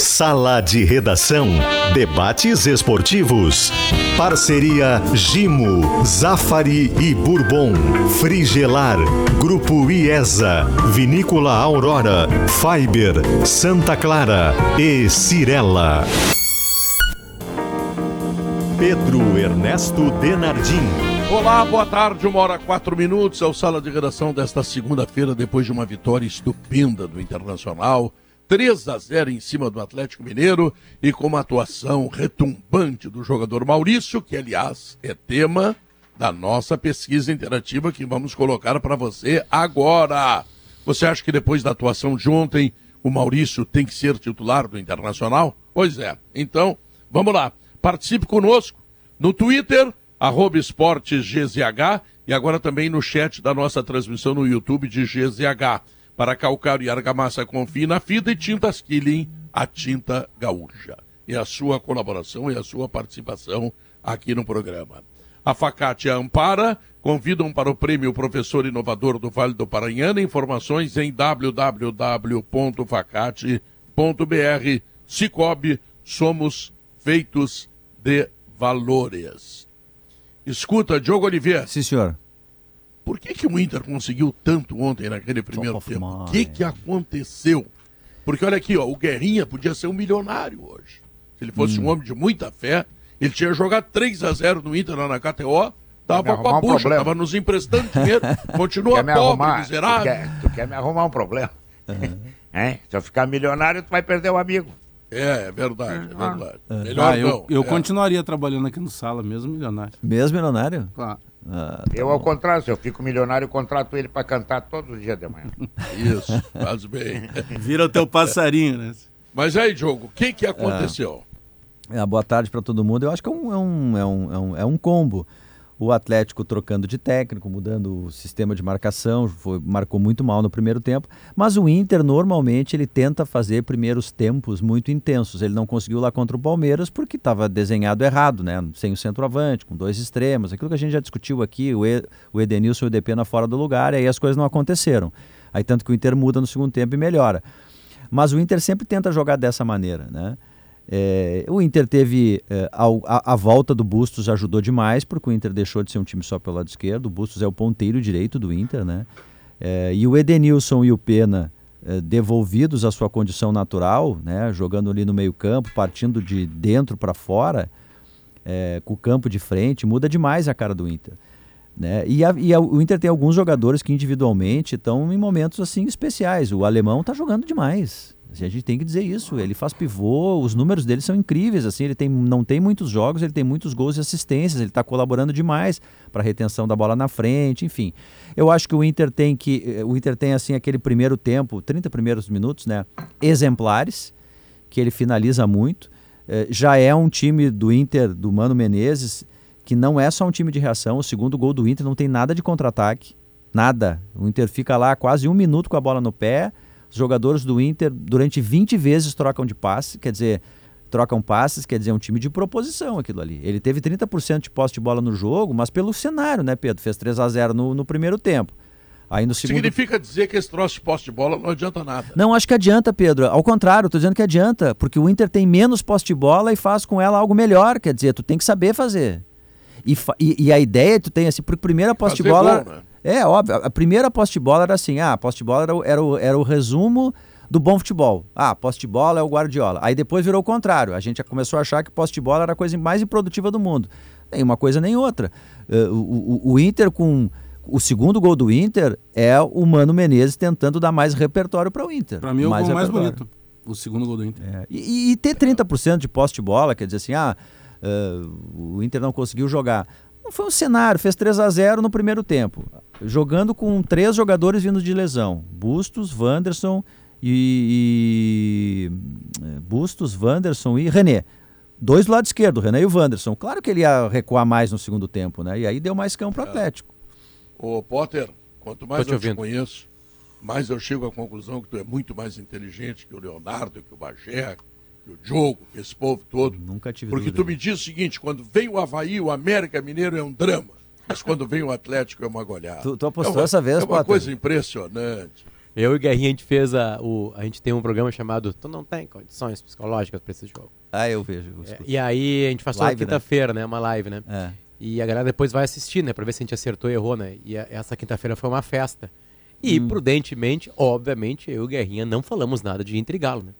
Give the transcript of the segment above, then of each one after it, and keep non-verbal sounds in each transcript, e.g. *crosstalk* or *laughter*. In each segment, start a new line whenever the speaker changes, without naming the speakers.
Sala de Redação. Debates esportivos. Parceria Gimo, Zafari e Bourbon. Frigelar. Grupo IESA. Vinícola Aurora. Fiber. Santa Clara. E Cirela. Pedro Ernesto Denardim.
Olá, boa tarde, uma hora quatro minutos. É o Sala de Redação desta segunda-feira, depois de uma vitória estupenda do Internacional. 3 a 0 em cima do Atlético Mineiro e com uma atuação retumbante do jogador Maurício, que aliás é tema da nossa pesquisa interativa que vamos colocar para você agora. Você acha que depois da atuação de ontem o Maurício tem que ser titular do Internacional? Pois é. Então, vamos lá. Participe conosco no Twitter, arroba esportes GZH e agora também no chat da nossa transmissão no YouTube de GZH. Para calcário e argamassa, confie na fita e tintas Killing, a tinta gaúcha. E a sua colaboração e a sua participação aqui no programa. A Facate Ampara convidam para o prêmio Professor Inovador do Vale do Paranhana. Informações em www.facate.br. Cicobi, somos feitos de valores. Escuta, Diogo Oliveira.
Sim, senhor.
Por que, que o Inter conseguiu tanto ontem naquele primeiro tempo? O que, que aconteceu? Porque olha aqui, ó, o Guerrinha podia ser um milionário hoje. Se ele fosse hum. um homem de muita fé, ele tinha jogado 3 a 0 no Inter lá na KTO, tava com a bucha, um tava nos emprestando dinheiro, *laughs* continua pobre, arrumar, miserável.
Tu quer, tu quer, me arrumar um problema. Uhum. É? *laughs* Se eu ficar milionário, tu vai perder o amigo.
É, é verdade, é verdade. É. Melhor
ah, eu,
não.
Eu
é.
continuaria trabalhando aqui no Sala, mesmo milionário.
Mesmo milionário?
Claro.
Ah, tá eu, bom. ao contrário, se eu fico milionário, eu contrato ele para cantar todos os dias de manhã. *laughs*
Isso, faz bem. *laughs*
Vira o teu passarinho, né?
Mas aí, Diogo, o que, que aconteceu?
É, boa tarde para todo mundo. Eu acho que é um, é um, é um, é um, é um combo o Atlético trocando de técnico, mudando o sistema de marcação, foi, marcou muito mal no primeiro tempo, mas o Inter normalmente ele tenta fazer primeiros tempos muito intensos. Ele não conseguiu lá contra o Palmeiras porque estava desenhado errado, né? Sem o centroavante, com dois extremos, aquilo que a gente já discutiu aqui, o, e, o Edenilson e o Depena fora do lugar, e aí as coisas não aconteceram. Aí tanto que o Inter muda no segundo tempo e melhora. Mas o Inter sempre tenta jogar dessa maneira, né? É, o Inter teve é, a, a, volta do Bustos ajudou demais, porque o Inter deixou de ser um time só pelo lado esquerdo. O Bustos é o ponteiro direito do Inter, né? É, e o Edenilson e o Pena é, devolvidos à sua condição natural, né? Jogando ali no meio campo, partindo de dentro para fora, é, com o campo de frente, muda demais a cara do Inter. Né? E, a, e a, o Inter tem alguns jogadores que individualmente estão em momentos assim especiais. O alemão está jogando demais. A gente tem que dizer isso. Ele faz pivô, os números dele são incríveis. Assim, ele tem, não tem muitos jogos, ele tem muitos gols e assistências. Ele está colaborando demais para a retenção da bola na frente. Enfim, eu acho que o Inter tem que eh, o Inter tem assim aquele primeiro tempo, 30 primeiros minutos, né, exemplares, que ele finaliza muito. É, já é um time do Inter do Mano Menezes que não é só um time de reação. O segundo gol do Inter não tem nada de contra-ataque, nada. O Inter fica lá quase um minuto com a bola no pé os jogadores do Inter, durante 20 vezes, trocam de passe, quer dizer, trocam passes, quer dizer, é um time de proposição aquilo ali. Ele teve 30% de posse de bola no jogo, mas pelo cenário, né, Pedro? Fez 3 a 0 no, no primeiro tempo. Aí no segundo...
Significa dizer que esse troço de posse de bola não adianta nada.
Não, acho que adianta, Pedro. Ao contrário, estou dizendo que adianta, porque o Inter tem menos posse de bola e faz com ela algo melhor. Quer dizer, tu tem que saber fazer. E, e, e a ideia tu tem assim, porque primeira posse de bola. Gol, né? É, óbvio. A primeira posse de bola era assim: ah, de bola era, era, o, era o resumo do bom futebol. Ah, posse de bola é o Guardiola. Aí depois virou o contrário. A gente já começou a achar que posse de bola era a coisa mais improdutiva do mundo. Nem uma coisa nem outra. Uh, o, o, o, Inter com. O segundo gol do Inter é o Mano Menezes tentando dar mais repertório para o Inter.
Para mim é o mais gol mais bonito. O segundo gol do Inter.
É. E, e, ter 30% de posse de bola, quer dizer assim, ah, uh, o Inter não conseguiu jogar. Não foi um cenário, fez 3 a 0 no primeiro tempo jogando com três jogadores vindo de lesão: Bustos, Wanderson e, e é, Bustos, Wanderson e René. Dois do lado esquerdo, René e o Wanderson. Claro que ele ia recuar mais no segundo tempo, né? E aí deu mais campo para o é. Atlético.
Ô, Potter, quanto mais eu ouvindo. te conheço, mais eu chego à conclusão que tu é muito mais inteligente que o Leonardo, que o Bagé, o Diogo, que esse povo todo.
Nunca tive
Porque
dúvida.
tu me diz o seguinte, quando vem o Havaí, o América Mineiro é um drama. Mas quando vem o Atlético é uma goleada.
Tu, tu apostou é uma, essa vez,
É uma Potter. coisa impressionante.
Eu e o Guerrinha, a gente fez a, o, a gente tem um programa chamado Tu não tem condições psicológicas pra esse jogo.
Ah, eu vejo. eu
É, e aí a gente faz toda
Live, né?
quinta-feira, né? Uma live, né?
É.
E a galera depois vai assistir, né? Pra ver se a gente acertou e errou, né? E a- essa quinta-feira foi uma festa. E,
Hum.
prudentemente, obviamente, eu e o Guerrinha não falamos nada de Inter Galo, né?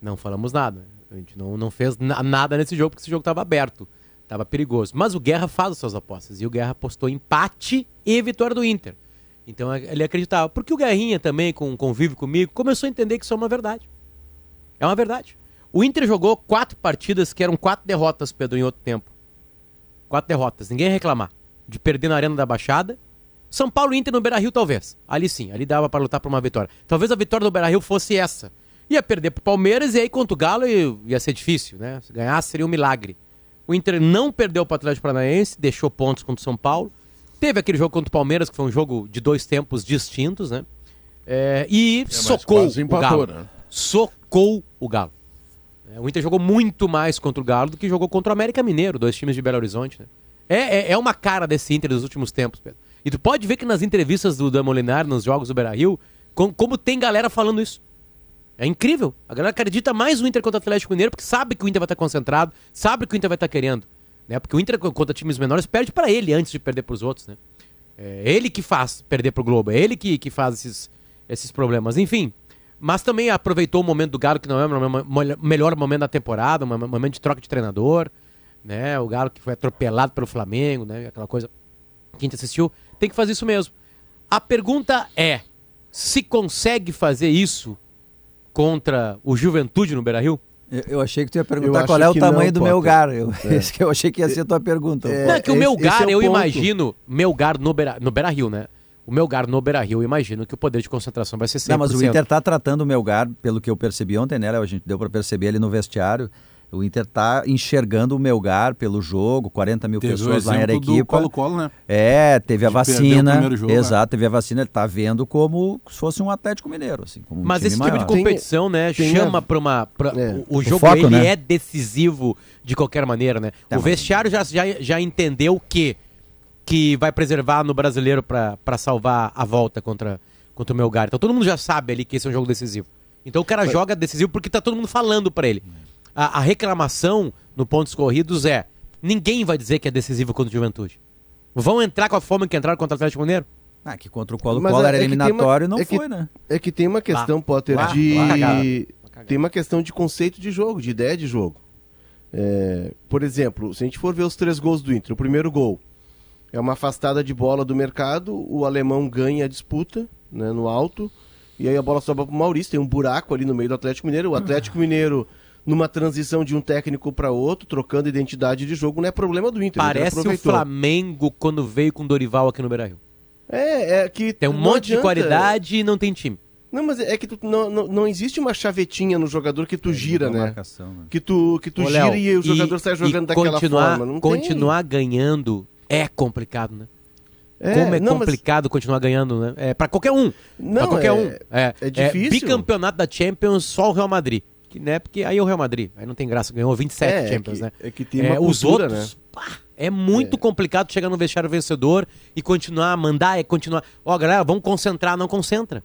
Não falamos nada. A gente não, não fez na- nada nesse jogo, porque esse jogo tava aberto. Tava perigoso. Mas o Guerra faz as suas apostas. E o Guerra apostou empate e vitória do Inter. Então ele acreditava. Porque o Guerrinha também, com convive comigo, começou a entender que isso é uma verdade. É uma verdade. O Inter jogou quatro partidas que eram quatro derrotas, Pedro, em outro tempo. Quatro derrotas. Ninguém ia reclamar. De perder na Arena da Baixada. São Paulo e Inter no Beira-Rio, talvez. Ali sim, ali dava para lutar por uma vitória. Talvez a vitória do Beira-Rio fosse essa. Ia perder pro Palmeiras e aí contra o Galo ia, ser difícil, né? Se ganhasse seria um milagre. O Inter não perdeu para o Atlético Paranaense, deixou pontos contra o São Paulo. Teve aquele jogo contra o Palmeiras, que foi um jogo de dois tempos distintos, né? É, e
mas
socou
quase
o
empatou,
Galo.
né?
Socou o Galo. É, o Inter jogou muito mais contra o Galo do que jogou contra o América Mineiro, dois times de Belo Horizonte. Né? É, é, é uma cara desse Inter dos últimos tempos, Pedro. E tu pode ver que nas entrevistas do Dan Molinar, nos jogos do Beira-Rio, com- como tem galera falando isso. É incrível. A galera acredita mais no Inter contra o Atlético Mineiro porque sabe que o Inter vai estar concentrado, sabe que o Inter vai estar querendo. Né? Porque o Inter contra times menores perde para ele antes de perder para os outros. Né? É ele que faz perder pro Globo, é ele que, que faz esses, esses problemas. Enfim, mas também aproveitou o momento do Galo, que não é o melhor momento da temporada, um momento de troca de treinador. Né? O Galo que foi atropelado pelo Flamengo, né? aquela coisa que a gente assistiu. Tem que fazer isso mesmo. A pergunta é: se consegue fazer isso contra o Juventude no Beira Rio?
Eu, eu achei que tu ia perguntar qual é o tamanho
não,
do
Potter.
meu gar. Eu,
É.
esse *laughs* que eu achei que ia ser a tua pergunta.
É,
não, é que o Melgar,
é o
eu
ponto.
imagino, Melgar no Beira, no Beira Rio, né? O Melgar no Beira Rio, eu imagino que o poder de concentração vai ser 100%.
Não, mas o Inter tá tratando o Melgar, pelo que eu percebi ontem, né? A gente deu para perceber ali no vestiário. O Inter tá enxergando o Melgar pelo jogo, 40 mil
Teve o
pessoas lá em
exemplo do
Arequipa.
Colo-Colo, né?
É, teve a
De o
vacina.
jogo, né?
exato, teve a vacina. Ele tá vendo como se fosse um Atlético Mineiro, assim, como um
Mas
time
esse tipo
maior.
de competição, né,
tem
chama
a-
para uma. Pra,
É.
o, o jogo
foco,
ele
né?
é decisivo de qualquer maneira, né?
É,
o vestiário já, já, já entendeu que que vai preservar no brasileiro para salvar a volta contra, contra o Melgar. Então todo mundo já sabe ali que esse é um jogo decisivo. Então o cara joga decisivo porque tá todo mundo falando para ele. A, a reclamação no pontos corridos é: ninguém vai dizer que é decisivo contra o Juventude. Vão entrar com a forma que entraram contra o Atlético Mineiro?
Ah, que contra o Colo-Colo
Mas é-
era
é que uma-
eliminatório e não
é que-
foi, né?
É que tem uma questão, Potter,
lá,
de.
lá cagada. Lá.
Tem uma questão de conceito de jogo, de ideia de jogo. É, por exemplo, se a gente for ver os três gols do Inter, o primeiro gol é uma afastada de bola do mercado, o alemão ganha a disputa né, no alto, e aí a bola sobra pro Maurício, tem um buraco ali no meio do Atlético Mineiro. O Atlético Mineiro, numa transição de um técnico para outro, trocando identidade de jogo, não é problema do Inter. o Inter
Parece o
aproveitou.
Flamengo quando veio com Dorival aqui no Beira-Rio.
É, é que.
Tem um monte de
adianta.
qualidade e não tem time.
Não, mas é que tu, não, não, não existe uma chavetinha no jogador que
É,
tu gira,
Boa
né?
marcação, né?
Que tu, que tu
Ô,
gira
Léo,
e o jogador sai jogando daquela
continuar,
forma. Não
continuar ganhando é complicado, né?
tem...
Como é
não, mas-
complicado continuar ganhando, né? É para qualquer um.
Não,
pra qualquer
é-
um. É,
é difícil.
bicampeonato da Champions só o Real Madrid. Que, né? Porque aí é o Real Madrid. Aí não tem graça. Ganhou 27
é,
Champions,
que,
né?
É que tem uma
É, os
cultura,
outros,
né?
pá, é muito complicado chegar no vestiário vencedor e continuar, mandar, é continuar. Ó, galera, vamos concentrar, não concentra.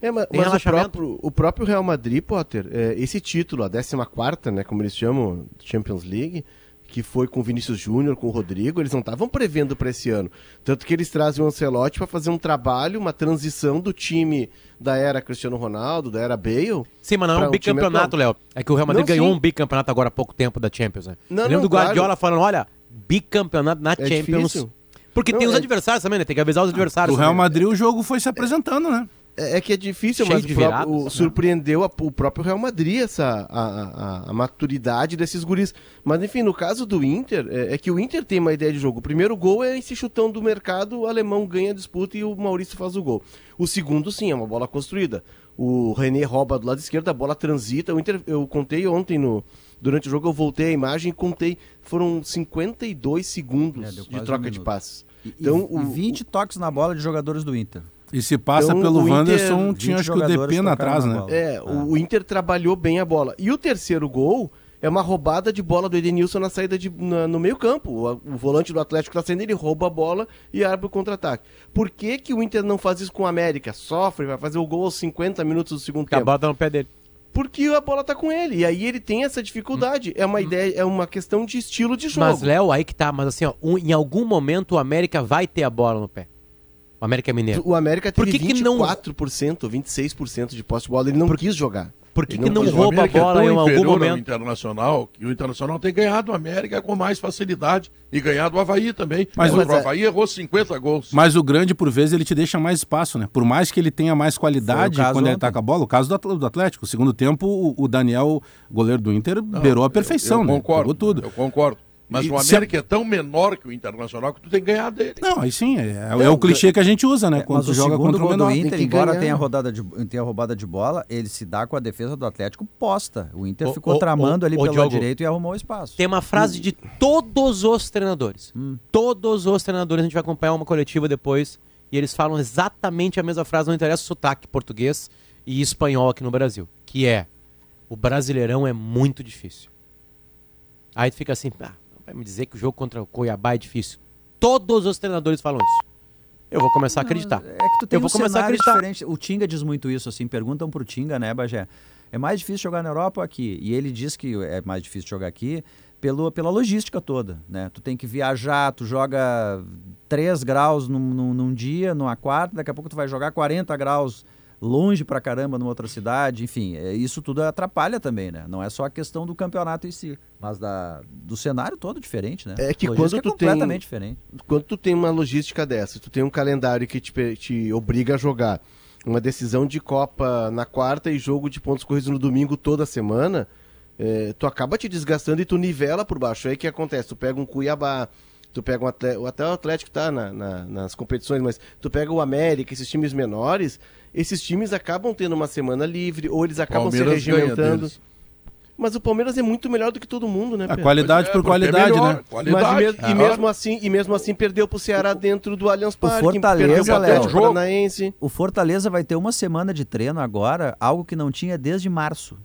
É, mas, mas o, próprio, o próprio Real Madrid, Potter, é, esse título, a 14 né, como eles chamam, Champions League, que foi com o Vinícius Júnior, com o Rodrigo, eles não estavam prevendo para esse ano. Tanto que eles trazem o Ancelotti para fazer um trabalho, uma transição do time da era Cristiano Ronaldo, da era Bale.
Sim, mas não é um bicampeonato, Léo. É que o Real Madrid
Não,
ganhou
sim.
um bicampeonato agora há pouco tempo da Champions, né?
Não,
Eu lembro
não,
do Guardiola
claro.
falando, olha, bicampeonato na
É
Champions.
difícil.
Porque
Não,
tem os
é-
adversários também, né? Tem que avisar os adversários.
O Real
também.
Madrid, o jogo foi se apresentando, né?
É, é que é difícil,
Cheio
mas
de
o próprio- o-
né?
surpreendeu a- o próprio Real Madrid essa, a, a- a- maturidade desses guris. Mas enfim, no caso do Inter, é, é que o Inter tem uma ideia de jogo. O primeiro gol é esse chutão do mercado, o alemão ganha a disputa e o Maurício faz o gol. O segundo, sim, é uma bola construída. O René rouba do lado esquerdo, a bola transita. O Inter, eu contei ontem no. Durante o jogo eu voltei a imagem e contei. Foram 52 segundos
É,
de
quase um
troca de passes.
E,
Então,
e,
o-
e 20 toques na bola de jogadores do Inter.
E se passa
Então,
pelo
Inter,
Wanderson,
20
tinha acho que o DP atrás, né?
É, o, o Inter trabalhou bem a bola. E o terceiro gol É uma roubada de bola do Edenilson na saída de, na- no meio campo. O, o volante do Atlético tá saindo, ele rouba a bola e abre o contra-ataque. Por que, que o Inter não faz isso com o América? Sofre, vai fazer o gol aos 50 minutos do segundo
Porque a
tempo.
bola tá no pé dele.
Porque a bola tá com ele. E aí ele tem essa dificuldade. É uma ideia, é uma questão de estilo de jogo.
Mas, Léo, aí que tá. Mas assim, ó, um- em algum momento o América vai ter a bola no pé. O América Mineiro.
O América
Por
teve
que que não-
24%, 26% de posse de bola. Ele não quis jogar.
Por que,
Ele
que não
quis
Mas o
rouba a
é
bola
tão
em algum momento?
Internacional, que o Internacional tem ganhado o América com mais facilidade e ganhado o Havaí também.
Mas-
Mas, o
é-
Havaí errou 50 gols.
Mas o grande, por vezes, ele te deixa mais espaço, né? Por mais que ele tenha mais qualidade quando ele
ontem.
ataca a bola, o caso do Atl- do Atlético. Segundo tempo, o, Daniel, goleiro do Inter, beirou a perfeição,
eu,
né?
concordo,
Pegou tudo.
Eu concordo. Mas
E
o
se a-
América é tão menor que o Internacional que tu tem que ganhar dele.
Não, aí sim, é, é o clichê que a gente usa, né? Quando
Mas
tu
o
joga
segundo
contra o
gol do
menor.
Inter,
Tem que
embora
ganhar.
tenha, rodada de, tenha roubada de bola, ele se dá com a defesa do Atlético posta. O Inter
Ô,
ficou
ô,
tramando
ô,
ali
ô,
pela
Diogo,
direita e arrumou o espaço.
Tem uma frase de todos os treinadores.
Hum.
Todos os treinadores, a gente vai acompanhar uma coletiva depois, e eles falam exatamente a mesma frase, não interessa o sotaque português e espanhol aqui no Brasil, que é, o Brasileirão é muito difícil. Aí tu fica assim, ah, vai me dizer que o jogo contra o Cuiabá é difícil. Todos os treinadores falam isso. Eu vou começar a acreditar.
É que tu tem
Eu vou
um
começar a acreditar.
diferente. O Tinga diz muito isso, assim, perguntam pro Tinga, né, Bagé? É mais difícil jogar na Europa ou aqui? E ele diz que é mais difícil jogar aqui pelo, pela logística toda, né? Tu tem que viajar, tu joga 3 graus num, num, num dia, numa quarta, daqui a pouco tu vai jogar 40 graus longe pra caramba numa outra cidade, enfim, é, isso tudo atrapalha também, né? Não é só a questão do campeonato em si, mas da, do cenário todo diferente, né?
É que
Logística
quando tu
é
tem-
completamente diferente.
quando tu tem uma logística dessa, tu tem um calendário que te, te obriga a jogar uma decisão de Copa na quarta e jogo de pontos corridos no domingo toda semana, é, tu acaba te desgastando e tu nivela por baixo. Aí o que acontece? Tu pega um Cuiabá, tu pega um Atlético, até o Atlético tá na- na- nas competições, mas tu pega o América, esses times menores, esses times acabam tendo uma semana livre, ou eles acabam se
Palmeiras ganha
regimentando. Mas o Palmeiras é muito melhor do que todo mundo, né,
A
Pedro?
qualidade
Pois é,
por
é
qualidade,
melhor,
né?
Qualidade.
Mas e, mes- e
Ah,
mesmo assim, e mesmo assim perdeu pro Ceará dentro do Allianz Parque.
Fortaleza,
perdeu pro. Paranaense.
O Fortaleza vai ter uma semana de treino agora, algo que não tinha desde março.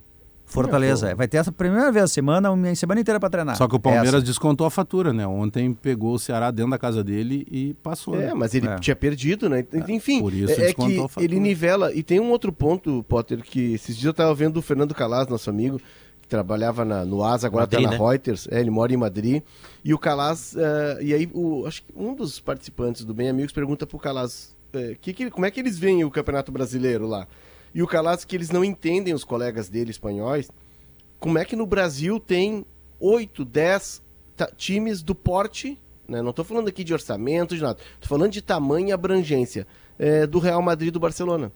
Fortaleza, vai ter essa primeira vez a semana, uma semana inteira para treinar.
Só que o Palmeiras
Essa.
descontou a fatura, né? Ontem pegou o Ceará dentro da casa dele e passou.
É,
né?
mas ele
É.
tinha perdido, né? Enfim,
por isso
é, é
descontou
que ele nivela. E tem um outro ponto, Potter, que esses dias eu tava vendo o Fernando Calas, nosso amigo, que trabalhava na- no ASA, agora
Madrid,
tá na
né?
Reuters. É, ele mora em Madrid. E o Calas, eh, e aí o, acho que um dos participantes do Bem Amigos pergunta pro Calas eh, que que- como é que eles veem o Campeonato Brasileiro lá. E o Calas que eles não entendem, os colegas dele espanhóis, como é que no Brasil tem 8, 10 ta- times do porte, né? não estou falando aqui de orçamento, de nada, estou falando de tamanho e abrangência é, do Real Madrid e do Barcelona.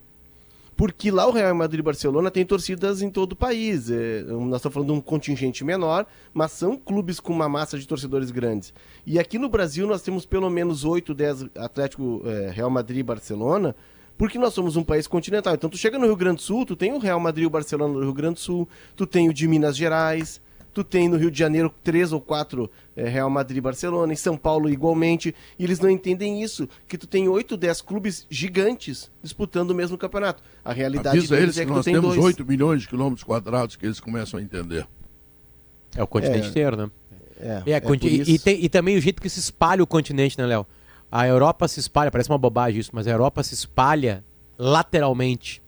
Porque lá o Real Madrid e Barcelona tem torcidas em todo o país. É, nós estamos falando de um contingente menor, mas são clubes com uma massa de torcedores grandes. E aqui no Brasil nós temos pelo menos 8, 10 Atlético, é, Real Madrid e Barcelona, porque nós somos um país continental. Então tu chega no Rio Grande do Sul, tu tem o Real Madrid e o Barcelona no Rio Grande do Sul, tu tem o de Minas Gerais, tu tem no Rio de Janeiro três ou quatro eh, Real Madrid e Barcelona, em São Paulo igualmente, e eles não entendem isso, que tu tem oito, dez clubes gigantes disputando o mesmo campeonato. A realidade
Avisa
deles
eles
é
que
que tu
nós
tem
temos
dois.
8 milhões de quilômetros quadrados que eles começam a entender.
É o continente
É.
inteiro, né?
É,
É,
é
e, e tem- e também o jeito que se espalha o continente, né, Léo? A Europa se espalha, parece uma bobagem isso, mas a Europa se espalha lateralmente.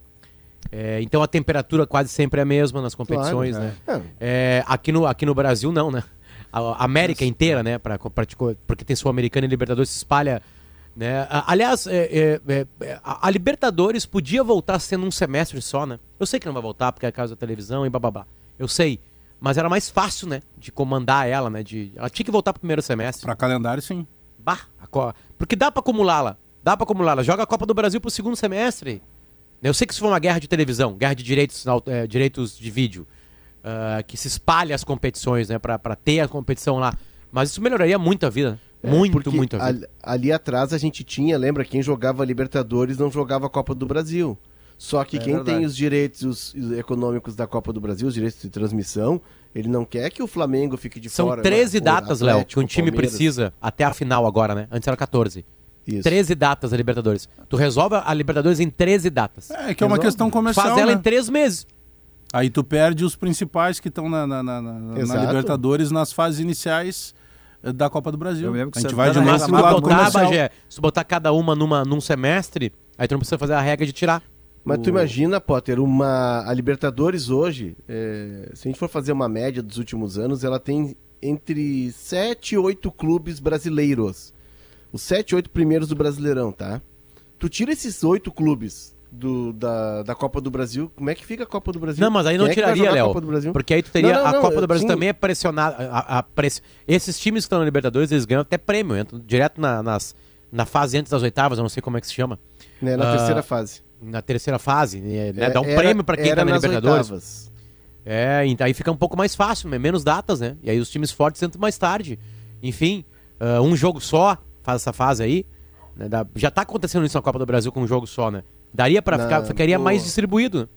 É, então a temperatura quase sempre é a mesma nas competições,
Claro,
né?
é.
É, aqui, no, aqui no Brasil, não, né? A a América inteira, né? Pra, pra, porque tem Sul-Americana e Libertadores, se espalha. Né? A- Aliás, é, é, é, é, a a Libertadores podia voltar sendo um semestre só, né? Eu sei que não vai voltar porque é caso da televisão e bababá. Eu sei. Mas era mais fácil, né? De comandar ela, né? De, ela tinha que voltar pro primeiro semestre.
Pra calendário, sim.
Bah, a co- porque dá pra acumulá-la. Dá pra acumulá-la. Joga a Copa do Brasil pro segundo semestre. Eu sei que isso foi uma guerra de televisão, guerra de direitos, eh, direitos de vídeo, ah, que se espalha as competições, né, Pra pra ter a competição lá. Mas isso melhoraria muito a vida.
É,
muito, muito a vida.
ali, ali atrás a gente tinha, lembra, quem jogava Libertadores não jogava a Copa do Brasil. Só que
É
quem
verdade.
tem os direitos os- os econômicos da Copa do Brasil, os direitos de transmissão, ele não quer que o Flamengo fique de
São
fora.
13
né? O
datas, Léo, que um time
Palmeiras.
precisa até a final agora, né? Antes era 14.
Isso.
13 datas a Libertadores. Tu resolve a Libertadores em 13 datas.
É que é uma
Resolve.
questão comercial.
Faz ela
né?
em 3 meses.
Aí tu perde os principais que estão na, na, na, na-. Libertadores nas fases iniciais eh, da Copa do Brasil. A gente vai de pro
tu
lado
botar,
comercial.
Bagé, se tu botar cada uma numa, num semestre, aí tu não precisa fazer a regra de tirar.
Mas tu imagina, Potter, uma a Libertadores hoje, é, se a gente for fazer uma média dos últimos anos, ela tem entre 7 e 8 clubes brasileiros. Os 7 e 8 primeiros do Brasileirão, tá? Tu tira esses 8 clubes do, da, da Copa do Brasil, como é que fica a Copa do Brasil?
Não, mas aí não
Quem é
tiraria,
a
Léo. Porque aí tu teria.
Não, não,
a
não,
Copa do Brasil
sim.
também é pressionada. A, a press- Esses times que estão na Libertadores, eles ganham até prêmio, entram direto na, nas, na fase antes das oitavas, eu não sei como é que se chama.
Né, na
Ah,
terceira fase.
Na terceira fase, né?
É,
dá um
era-
prêmio pra quem tá na Libertadores.
oitavas.
É, aí fica um pouco mais fácil, né? menos datas, né? E aí os times fortes entram mais tarde. Enfim, ah, um jogo só faz essa fase aí. né? Dá- já tá acontecendo isso na Copa do Brasil com um jogo só, né? Daria pra
Não,
ficar, ficaria
pô.
mais distribuído. né?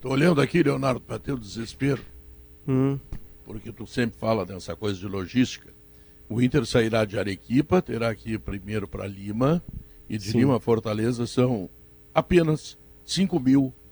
Tô olhando aqui, Leonardo, para ter o desespero,
Hum.
porque tu sempre fala dessa coisa de logística. O Inter sairá de Arequipa, terá que ir primeiro para Lima, e de
Sim.
Lima a Fortaleza são apenas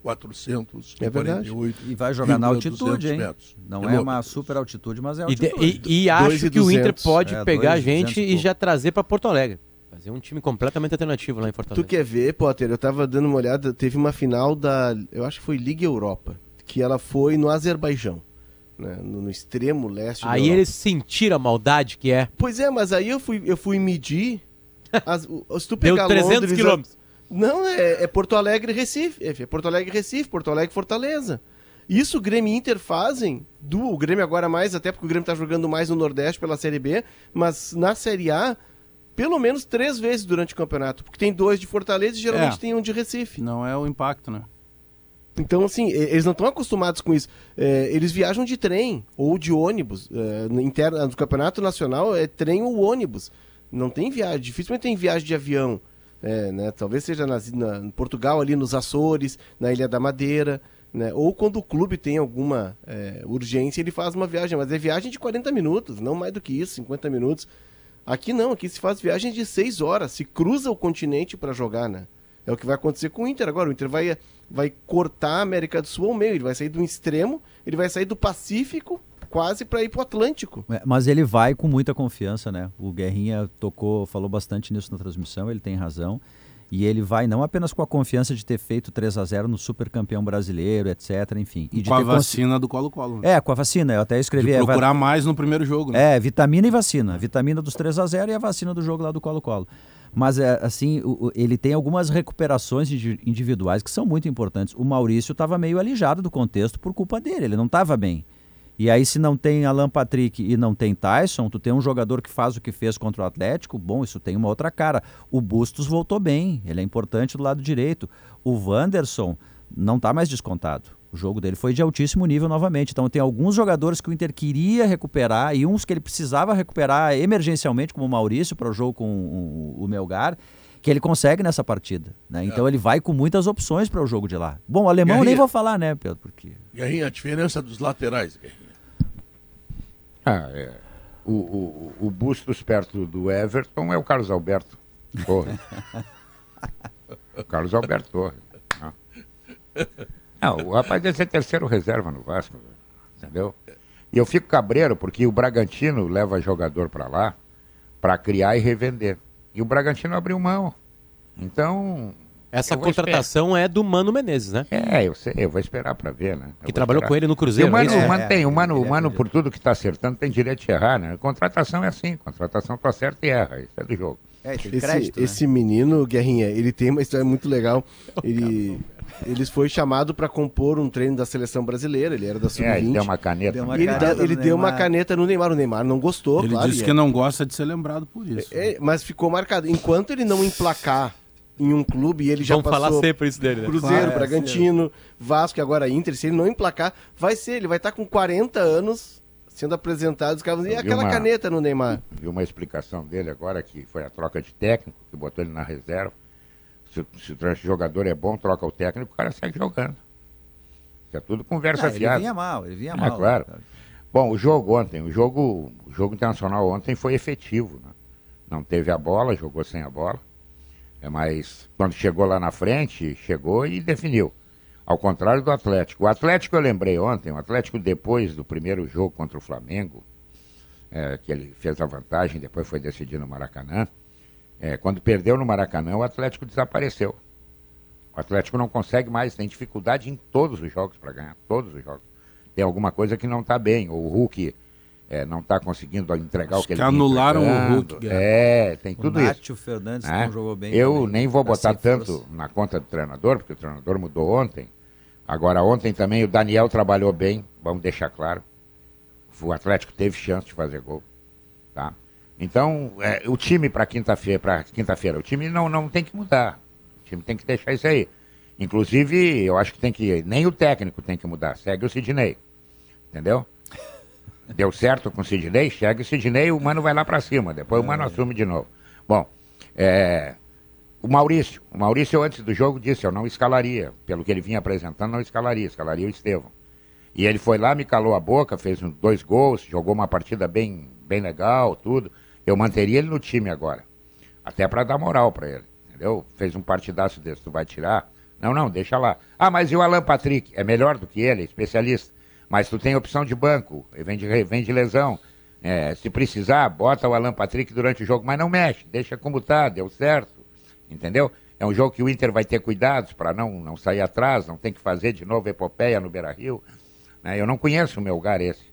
5.448
É verdade.
E vai jogar na
200
altitude, hein?
metros.
Não
É
é uma super altitude, mas é
E, de-
altitude.
e- e
Dois
acho
e
que o Inter
200.
pode
É,
pegar a
e
gente
200 e
e já trazer pra Porto Alegre. Fazer um time completamente alternativo lá em
Tu
Fortaleza.
quer ver, Potter? Eu tava dando uma olhada, teve uma final da, eu acho que foi Liga Europa, que ela foi no Azerbaijão, né, no, no extremo leste
Aí eles sentiram a maldade que é.
Pois é, mas aí eu fui, eu fui medir, as, o- se tu
Deu
pegar
300
Londres,
quilômetros.
Não, é, é Porto Alegre e Recife, é Porto Alegre e Recife, Porto Alegre e Fortaleza. Isso o Grêmio e Inter fazem, do, o Grêmio agora mais, até porque o Grêmio tá jogando mais no Nordeste pela Série B, mas na Série A, pelo menos três vezes durante o campeonato, porque tem dois de Fortaleza e geralmente
É.
tem um de Recife.
Não é o impacto, né?
Então, assim, eles não estão acostumados com isso. É, eles viajam de trem ou de ônibus. É, no, interno, no campeonato nacional é trem ou ônibus. Não tem viagem, dificilmente tem viagem de avião. É, né? Talvez seja nas- na, em Portugal, ali nos Açores, na Ilha da Madeira. Né? Ou quando o clube tem alguma é, urgência, ele faz uma viagem. Mas é viagem de 40 minutos, não mais do que isso, 50 minutos. Aqui não, aqui se faz viagem de 6 horas. Se cruza o continente para jogar, né? É o que vai acontecer com o Inter agora. O Inter vai, vai cortar a América do Sul ao meio. Ele vai sair do extremo, ele vai sair do Pacífico quase para ir pro Atlântico.
É, Mas ele vai com muita confiança, né? O Guerrinha tocou, falou bastante nisso na transmissão, ele tem razão. E ele vai não apenas com a confiança de ter feito 3 a 0 no super campeão brasileiro, etc, enfim. E de
Com a
cons-
vacina do Colo-Colo. né?
É, com a vacina, eu até
De
escrevi. é, va-
procurar mais no primeiro jogo, né?
É, vitamina e vacina. Vitamina dos 3 a 0 e a vacina do jogo lá do Colo-Colo. Mas, é, assim, o- o- ele tem algumas recuperações indi- individuais que são muito importantes. O Maurício estava meio alijado do contexto por culpa dele, ele não estava bem. E aí, se não tem Alan Patrick e não tem Tyson, tu tem um jogador que faz o que fez contra o Atlético, bom, isso tem uma outra cara. O Bustos voltou bem, ele é importante do lado direito. O Wanderson não está mais descontado. O jogo dele foi de altíssimo nível novamente. Então tem alguns jogadores que o Inter queria recuperar e uns que ele precisava recuperar emergencialmente, como o Maurício para o jogo com o, Melgar, que ele consegue nessa partida. né? Então ele vai com muitas opções para o jogo de lá. Bom, o alemão nem
Guerrinha.
vou falar, né, Pedro? Porque
Guerrinha, a diferença dos laterais, Guerrinha.
Ah, é. O, o, o Bustos perto do Everton é o Carlos Alberto Torres. *laughs* Carlos Alberto Torres. Não. Não, o rapaz deve ser terceiro reserva no Vasco, entendeu? E eu fico cabreiro porque o Bragantino leva jogador para lá para criar e revender. E o Bragantino abriu mão. Então.
Essa
eu
contratação é do Mano Menezes, né?
É, eu sei, eu vou esperar para ver, né? Eu
Que trabalhou
esperar.
com ele no
E
Cruzeiro.
o Mano,
é isso?
o Mano
É,
tem, o Mano,
ele
o
é
Mano por tudo que está acertando, tem direito de errar, né? Contratação é assim, contratação tá certa e erra, isso é do jogo.
é, tem
Esse,
crédito, né?
esse menino, Guerrinha, ele tem uma história muito legal. *laughs* Ele, ele foi chamado para compor um treino da seleção brasileira, ele era da
É, ele
Sub-20.
deu uma caneta.
Deu uma
E ele, ele deu uma caneta no Neymar. O Neymar não gostou,
Ele
claro.
disse
e
que
é-
não gosta de ser lembrado por isso.
é, mas ficou marcado. Enquanto ele não emplacar em um clube e ele já
Vamos falar
passou
sempre isso dele, né?
Cruzeiro,
Claro, é,
Bragantino, Vasco e agora Inter, se ele não emplacar, vai ser, ele vai estar com 40 anos sendo apresentado, os caras e aquela
uma-
caneta no Neymar?
Vi uma explicação dele agora, que foi a troca de técnico, que botou ele na reserva. Se, o- se o jogador é bom, troca o técnico, o cara segue jogando. Isso é tudo conversa
Ah, ele
fiada.
vinha mal, ele vinha
Ah,
mal.
claro. Bom, o jogo ontem, o jogo, o jogo internacional ontem foi efetivo. Né? Não teve a bola, jogou sem a bola. É, mas quando chegou lá na frente, chegou e definiu. Ao contrário do Atlético. O Atlético, eu lembrei ontem, o Atlético, depois do primeiro jogo contra o Flamengo, é, que ele fez a vantagem, depois foi decidido no Maracanã. É, quando perdeu no Maracanã, o Atlético desapareceu. O Atlético não consegue mais, tem dificuldade em todos os jogos para ganhar, todos os jogos. Tem alguma coisa que não está bem. O Hulk é, não está conseguindo entregar
Acho
o que,
que
ele
anularam o. Hulk.
É, tem
O
tudo isso.
Nátio Fernandes
né?
não jogou bem.
Eu
também.
nem vou botar
sem
tanto
força.
na conta do treinador, porque o treinador mudou ontem. Agora, ontem também o Daniel trabalhou bem, vamos deixar claro. O Atlético teve chance de fazer gol. Tá? Então, é, o time para quinta-feira, para quinta-feira, o time não, não tem que mudar. O time tem que deixar isso aí. Inclusive, eu acho que tem que. Nem o técnico tem que mudar. Segue o Sidney. Entendeu? Deu certo com o Sidney, chega o Sidney, o Mano vai lá pra cima. Depois o Mano assume de novo. Bom, é, o Maurício. O Maurício, antes do jogo, disse: eu não escalaria. Pelo que ele vinha apresentando, não escalaria. Escalaria o Estevão. E ele foi lá, me calou a boca, fez dois gols, jogou uma partida bem, bem legal, tudo. Eu manteria ele no time agora. Até pra dar moral pra ele. Entendeu? Fez um partidaço desse, tu vai tirar? Não, não, deixa lá. Ah, mas e o Alan Patrick? É melhor do que ele, é especialista. Mas tu tem opção de banco, vem de, vem de lesão. É, se precisar, bota o Alan Patrick durante o jogo, mas não mexe, deixa como tá, deu certo. Entendeu? É um jogo que o Inter vai ter cuidados para não, não sair atrás, não tem que fazer de novo epopeia no Beira Rio. né? Eu não conheço o meu lugar esse.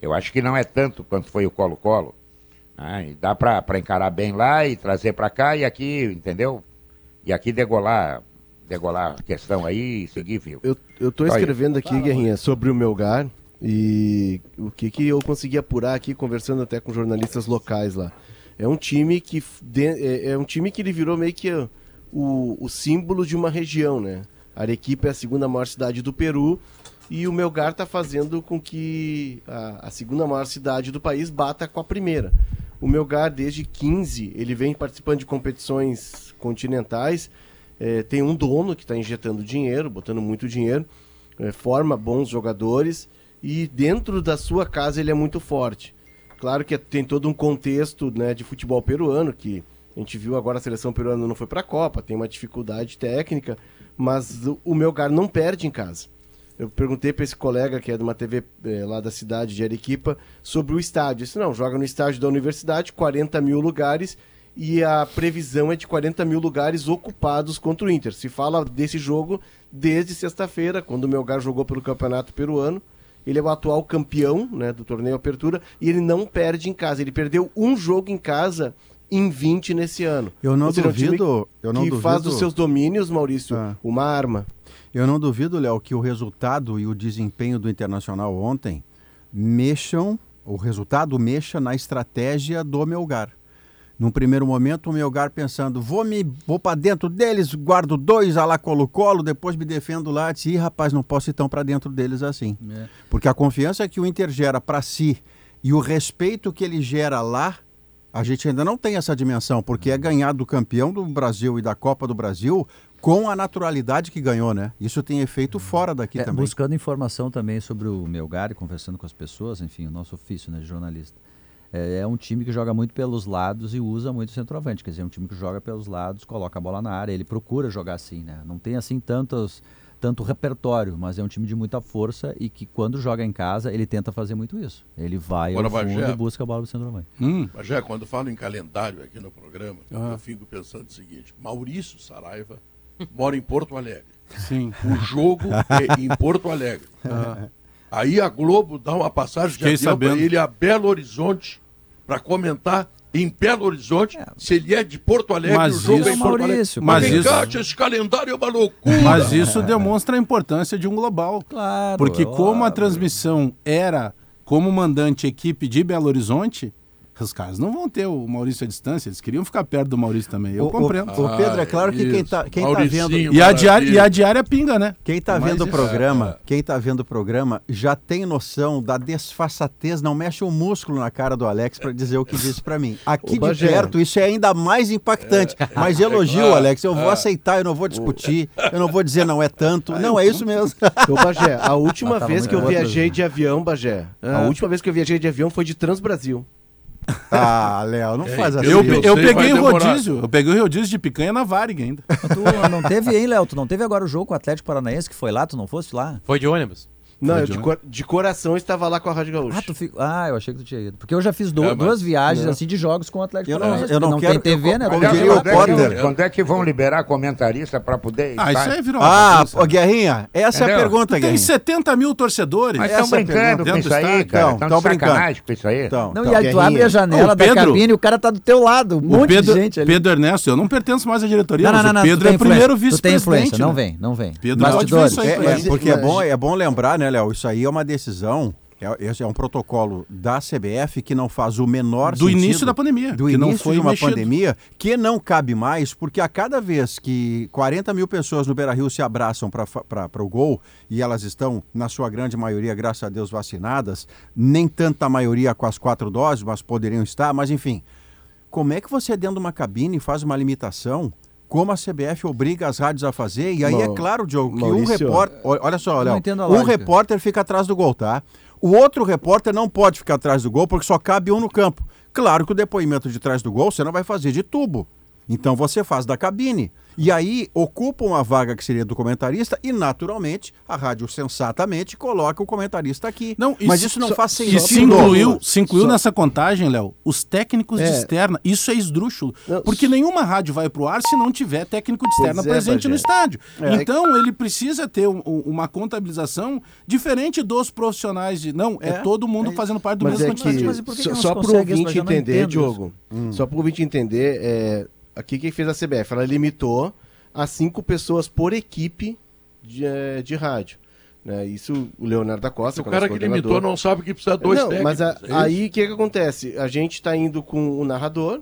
Eu acho que não é tanto quanto foi o Colo-Colo. né? E dá para encarar bem lá e trazer para cá e aqui, entendeu? E aqui degolar, degolar a questão aí e seguir vivo.
Eu, eu tô
Olha.
escrevendo aqui, Guerrinha, sobre o Melgar e o que, que eu consegui apurar aqui, conversando até com jornalistas locais lá. É um time que é, é um time que ele virou meio que uh, o, o símbolo de uma região, né? Arequipa é a segunda maior cidade do Peru e o Melgar está fazendo com que a, a segunda maior cidade do país bata com a primeira. O Melgar, desde 15, ele vem participando de competições continentais. É, tem um dono que está injetando dinheiro, botando muito dinheiro, é, forma bons jogadores e dentro da sua casa ele é muito forte. Claro que tem todo um contexto né, de futebol peruano, que a gente viu agora a seleção peruana não foi para a Copa, tem uma dificuldade técnica, mas o, Melgar não perde em casa. Eu perguntei para esse colega que é de uma TV eh, lá da cidade de Arequipa sobre o estádio. Ele disse, não, joga no estádio da universidade, 40 mil lugares, e a previsão é de 40 mil lugares ocupados contra o Inter. Se fala desse jogo desde sexta-feira, quando o Melgar jogou pelo Campeonato Peruano. Ele é o atual campeão né, do torneio Apertura e ele não perde em casa. Ele perdeu um jogo em casa em 20 nesse ano.
Eu não
seja, é um
duvido- eu não
que faz
duvido-
dos seus domínios, Maurício,
Ah.
uma arma.
Eu não duvido, Léo, que o resultado e o desempenho do Internacional ontem mexam, o resultado mexa na estratégia do Melgar. Num primeiro momento, o Melgar pensando, vou me vou para dentro deles, guardo dois a lá Colo-Colo, depois me defendo lá. Disse, rapaz, não posso ir tão para dentro deles assim.
É.
Porque a confiança que o Inter gera para si e o respeito que ele gera lá, a gente ainda não tem essa dimensão, porque é ganhar do campeão do Brasil e da Copa do Brasil com a naturalidade que ganhou, né? Isso tem efeito fora daqui
É,
também.
buscando informação também sobre o Melgar e conversando com as pessoas, enfim, o nosso ofício né, de jornalista. É, é um time que joga muito pelos lados e usa muito o centroavante. Quer dizer, é um time que joga pelos lados, coloca a bola na área, ele procura jogar assim, né? Não tem assim tantos, tanto repertório, mas é um time de muita força e que quando joga em casa, ele tenta fazer muito isso. Ele vai
Agora,
ao fundo
Bagé.
e busca a bola do centroavante.
Hum,
Mas já quando falo em calendário aqui no programa,
Ah.
eu fico pensando o seguinte: Maurício Saraiva mora em Porto Alegre.
sim.
O jogo é em Porto Alegre. Aí a Globo dá uma passagem
Fiquei
de avião para
sabendo.
ele a Belo Horizonte para comentar em Belo Horizonte se ele é de Porto Alegre
Mas
o jogo
isso-
é em Porto.
Maurício,
mas isso-
esse calendário é uma loucura.
Mas isso demonstra a importância de um global.
Claro.
Porque como a transmissão era como mandante equipe de Belo Horizonte, os caras não vão ter o Maurício à distância, eles queriam ficar perto do Maurício também. Eu
O- o-
compreendo.
o Pedro, é claro que quem
isso.
tá, quem tá vendo.
E a, diária, e a diária pinga, né?
Quem está
Mas
vendo o
isso-
programa, quem tá vendo o programa já tem noção da desfaçatez, não mexe um músculo na cara do Alex para dizer o que disse para mim. Aqui de
Bagé.
perto isso é ainda mais impactante. Mas elogio,
claro.
Alex, eu vou aceitar, eu não vou discutir, eu não vou dizer não é tanto. Não, é isso mesmo.
Ô, Bagé, a última
Ah, tava
vez que eu viajei de avião, Bagé, a
Ah.
última vez que eu viajei de avião foi de Transbrasil.
Ah, Léo, não faz assim.
Eu,
eu
eu peguei o rodízio, eu peguei o rodízio de picanha na Varig ainda.
Tu não teve, hein, Léo? Tu não teve agora o jogo com o Atlético Paranaense que foi lá? Tu não fosse lá?
Foi de ônibus.
Não,
Foi
eu
de
de,
onde?
cor- de coração estava lá com a Rádio Gaúcha.
Ah, tu fi- ah, eu achei que tu tinha ido. Porque eu já fiz do-
É, mas-
duas viagens
Não.
assim de jogos com o Atlético
Eu não-
Paranaense.
eu não
porque
quero-
tem TV, né?
eu-
Tu
eu
vê
queria
lá,
o
tá
Potter.
ligado?
Quando é que vão liberar comentarista para poder.
Ah, isso aí virou
Ah, ô, Guerrinha, essa é a
Entendeu?
pergunta,
Tem
Guerrinha.
70 mil torcedores.
Mas
Essa
estão
é
brincando com
Dentro
isso aí, cara.
Não,
Estão
brincando.
sacanagem com isso aí.
Então,
Não,
Então,
e aí tu abre a janela da
Pedro-
cabine e o cara tá do teu lado. Um monte
Pedro,
de gente ali.
Pedro Ernesto, eu não pertenço mais à diretoria,
não, não, não, não, tu
Pedro
tem
é o primeiro
Tu tem
vice-presidente.
influência, não
né?
vem, não vem.
Pedro
É, é, porque é bom, é bom lembrar, né, Léo? Isso aí é uma decisão, é, esse é um protocolo da CBF que não faz o menor
Do
sentido.
início da pandemia,
Do
que não
início
foi
de uma
mexido.
pandemia que não cabe mais, porque a cada vez que 40 mil pessoas no Beira-Rio se abraçam para o gol, e elas estão, na sua grande maioria, graças a Deus, vacinadas, nem tanta maioria com as quatro doses, mas poderiam estar, mas enfim... Como é que você, dentro de uma cabine, faz uma limitação como a CBF obriga as rádios a fazer? E aí é claro, Diogo, que um
Maurício,
repórter. Olha olha só, Léo.
entendo a
Um repórter fica atrás do gol, tá? O outro repórter não pode ficar atrás do gol porque só cabe um no campo. Claro que o depoimento de trás do gol você não vai fazer de tubo. Então você faz da cabine. E aí ocupam a vaga que seria do comentarista e, naturalmente, a rádio sensatamente coloca o comentarista aqui.
Não,
Mas
isso
isso não
só-
faz sentido.
E se incluiu, se incluiu
só-
nessa contagem, Léo, os técnicos de
É.
externa. Isso é esdrúxulo.
Não,
porque
s-
nenhuma rádio vai pro ar se não tiver técnico de externa
Pois é,
presente no
Bagé.
estádio.
É.
Então, ele precisa ter um- um- uma contabilização diferente dos profissionais de. Não, é,
É,
todo mundo
é
fazendo parte do
Mas
mesmo
é que,
Mas- e que
só, para o ouvinte entender, Diogo, só para o ouvinte entender, é, aqui quem fez a CBF, ela limitou a cinco pessoas por equipe de, eh, de rádio. Né? Isso o Leonardo da Costa,
O
que é
cara que limitou não sabe que precisa de dois
não,
técnicos.
mas a-
é
aí o que, que acontece? A gente está indo com o narrador,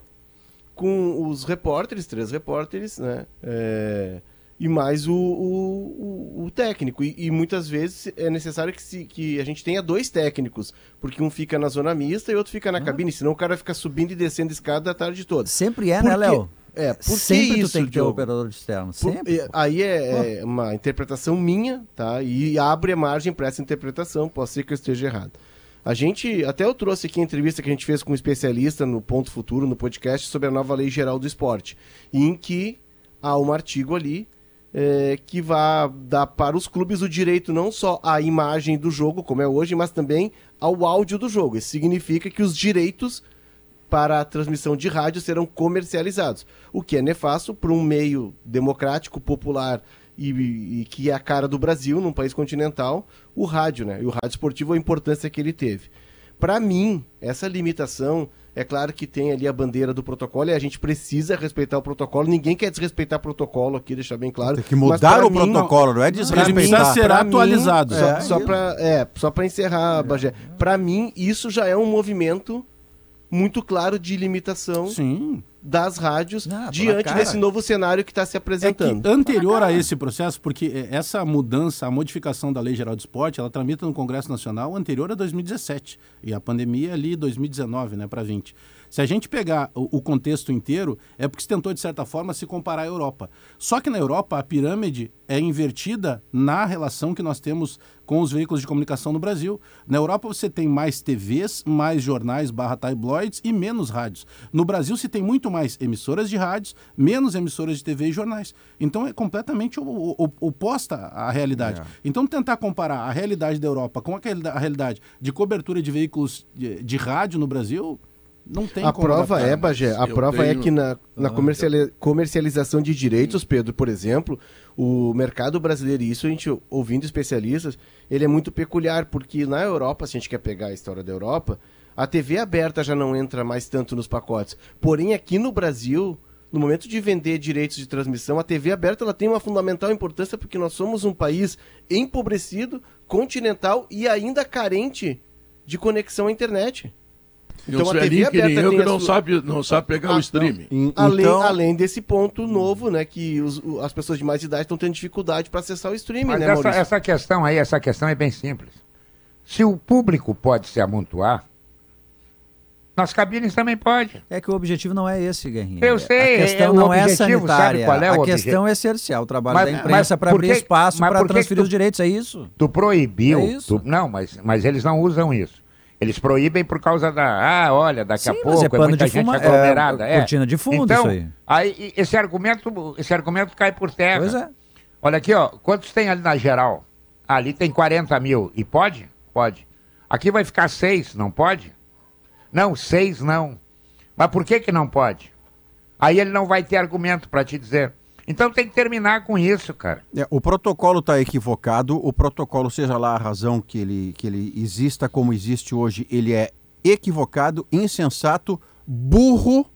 com os repórteres, três repórteres, né? É, e mais o, o, o- o técnico. E, e muitas vezes é necessário que, se, que a gente tenha dois técnicos, porque um fica na zona mista e outro fica na cabine, senão o cara fica subindo e descendo escada a tarde toda.
Sempre é, né,
quê?
Léo?
É, por que
Sempre
isso,
tu tem que ter
Diogo?
operador externo. Sempre.
é, aí é, é uma interpretação minha, tá? E abre a margem para essa interpretação. Pode ser que eu esteja errado. A gente, até eu trouxe aqui a entrevista que a gente fez com um especialista no Ponto Futuro, no podcast, sobre a nova Lei Geral do Esporte, em que há um artigo ali é, que vai dar para os clubes o direito não só à imagem do jogo, como é hoje, mas também ao áudio do jogo. Isso significa que os direitos para a transmissão de rádio serão comercializados, o que é nefasto para um meio democrático, popular e, e que é a cara do Brasil, num país continental, o rádio, né? E o rádio esportivo, a importância que ele teve. Para mim, essa limitação, é claro que tem ali a bandeira do protocolo e a gente precisa respeitar o protocolo. Ninguém quer desrespeitar protocolo aqui, deixar bem claro.
Tem que mudar o
mim,
protocolo, não é desrespeitar.
ser
pra
atualizado.
Mim, só,
É,
só para é, encerrar, Bagé. Para mim, isso já é um movimento muito claro de limitação
Sim.
das rádios
Ah, tá
diante
cara.
desse novo cenário que está se
É
apresentando.
anterior a esse processo, porque é, essa mudança, a modificação da Lei Geral do Esporte, ela tramita no Congresso Nacional anterior a 2017. E a pandemia ali 2019, né, para 20. Se a gente pegar o, o contexto inteiro, é porque se tentou, de certa forma, se comparar à Europa. Só que na Europa, a pirâmide é invertida na relação que nós temos com os veículos de comunicação no Brasil. Na Europa, você tem mais TVs, mais jornais barra tabloides e menos rádios. No Brasil, se tem muito mais emissoras de rádios, menos emissoras de TV e jornais. Então, é completamente oposta à realidade. Então, tentar comparar a realidade da Europa com a realidade de cobertura de veículos de, de rádio no Brasil, não tem
A
como
prova
adaptar.
é, Bagé, a prova é
tenho-
que na, na
Ah,
comerciali- comercialização de direitos, Pedro, por exemplo, o mercado brasileiro, e isso a gente ouvindo especialistas, ele é muito peculiar, porque na Europa, se a gente quer pegar a história da Europa, a TV aberta já não entra mais tanto nos pacotes. Porém, aqui no Brasil, no momento de vender direitos de transmissão, a TV aberta ela tem uma fundamental importância porque nós somos um país empobrecido, continental e ainda carente de conexão à internet. Então a TV
velhinhos que nem
aberta
eu que não
sua-
sabe, não sabe pegar
Ah,
o streaming.
Em-
Além,
então,
além desse ponto novo, né, que os- as pessoas de mais idade estão tendo dificuldade para acessar o streaming,
Mas
né,
essa, essa questão aí, essa questão é bem simples. Se o público pode se amontoar, nas cabines também pode.
É que o objetivo não é esse, Guerrinha.
Eu sei,
A questão
é- o
não é
objetivo,
sanitária.
sabe qual é o
a questão é cercear o trabalho
Mas-
da
mas
imprensa para abrir
que-
espaço para transferir
que tu-
os direitos, é isso?
Tu proibiu.
É isso.
tu- não, mas, mas eles não usam isso. Eles proíbem por causa da. Ah, olha, daqui
Sim,
a
mas
pouco
é
é,
pano
muita
de
gente
fuma- é,
aglomerada.
é cortina de fundo
então,
isso aí.
e- esse argumento, esse argumento cai por terra.
Pois é.
Olha aqui, ó. Quantos tem ali na geral? Ali tem 40 mil. E pode? Pode. Aqui vai ficar seis, não pode? Não, seis não. Mas por que que não pode? Aí ele não vai ter argumento para te dizer. Então tem que terminar com isso, cara.
É, o protocolo está equivocado. O protocolo, seja lá a razão que ele, que ele exista como existe hoje, ele é equivocado, insensato, burro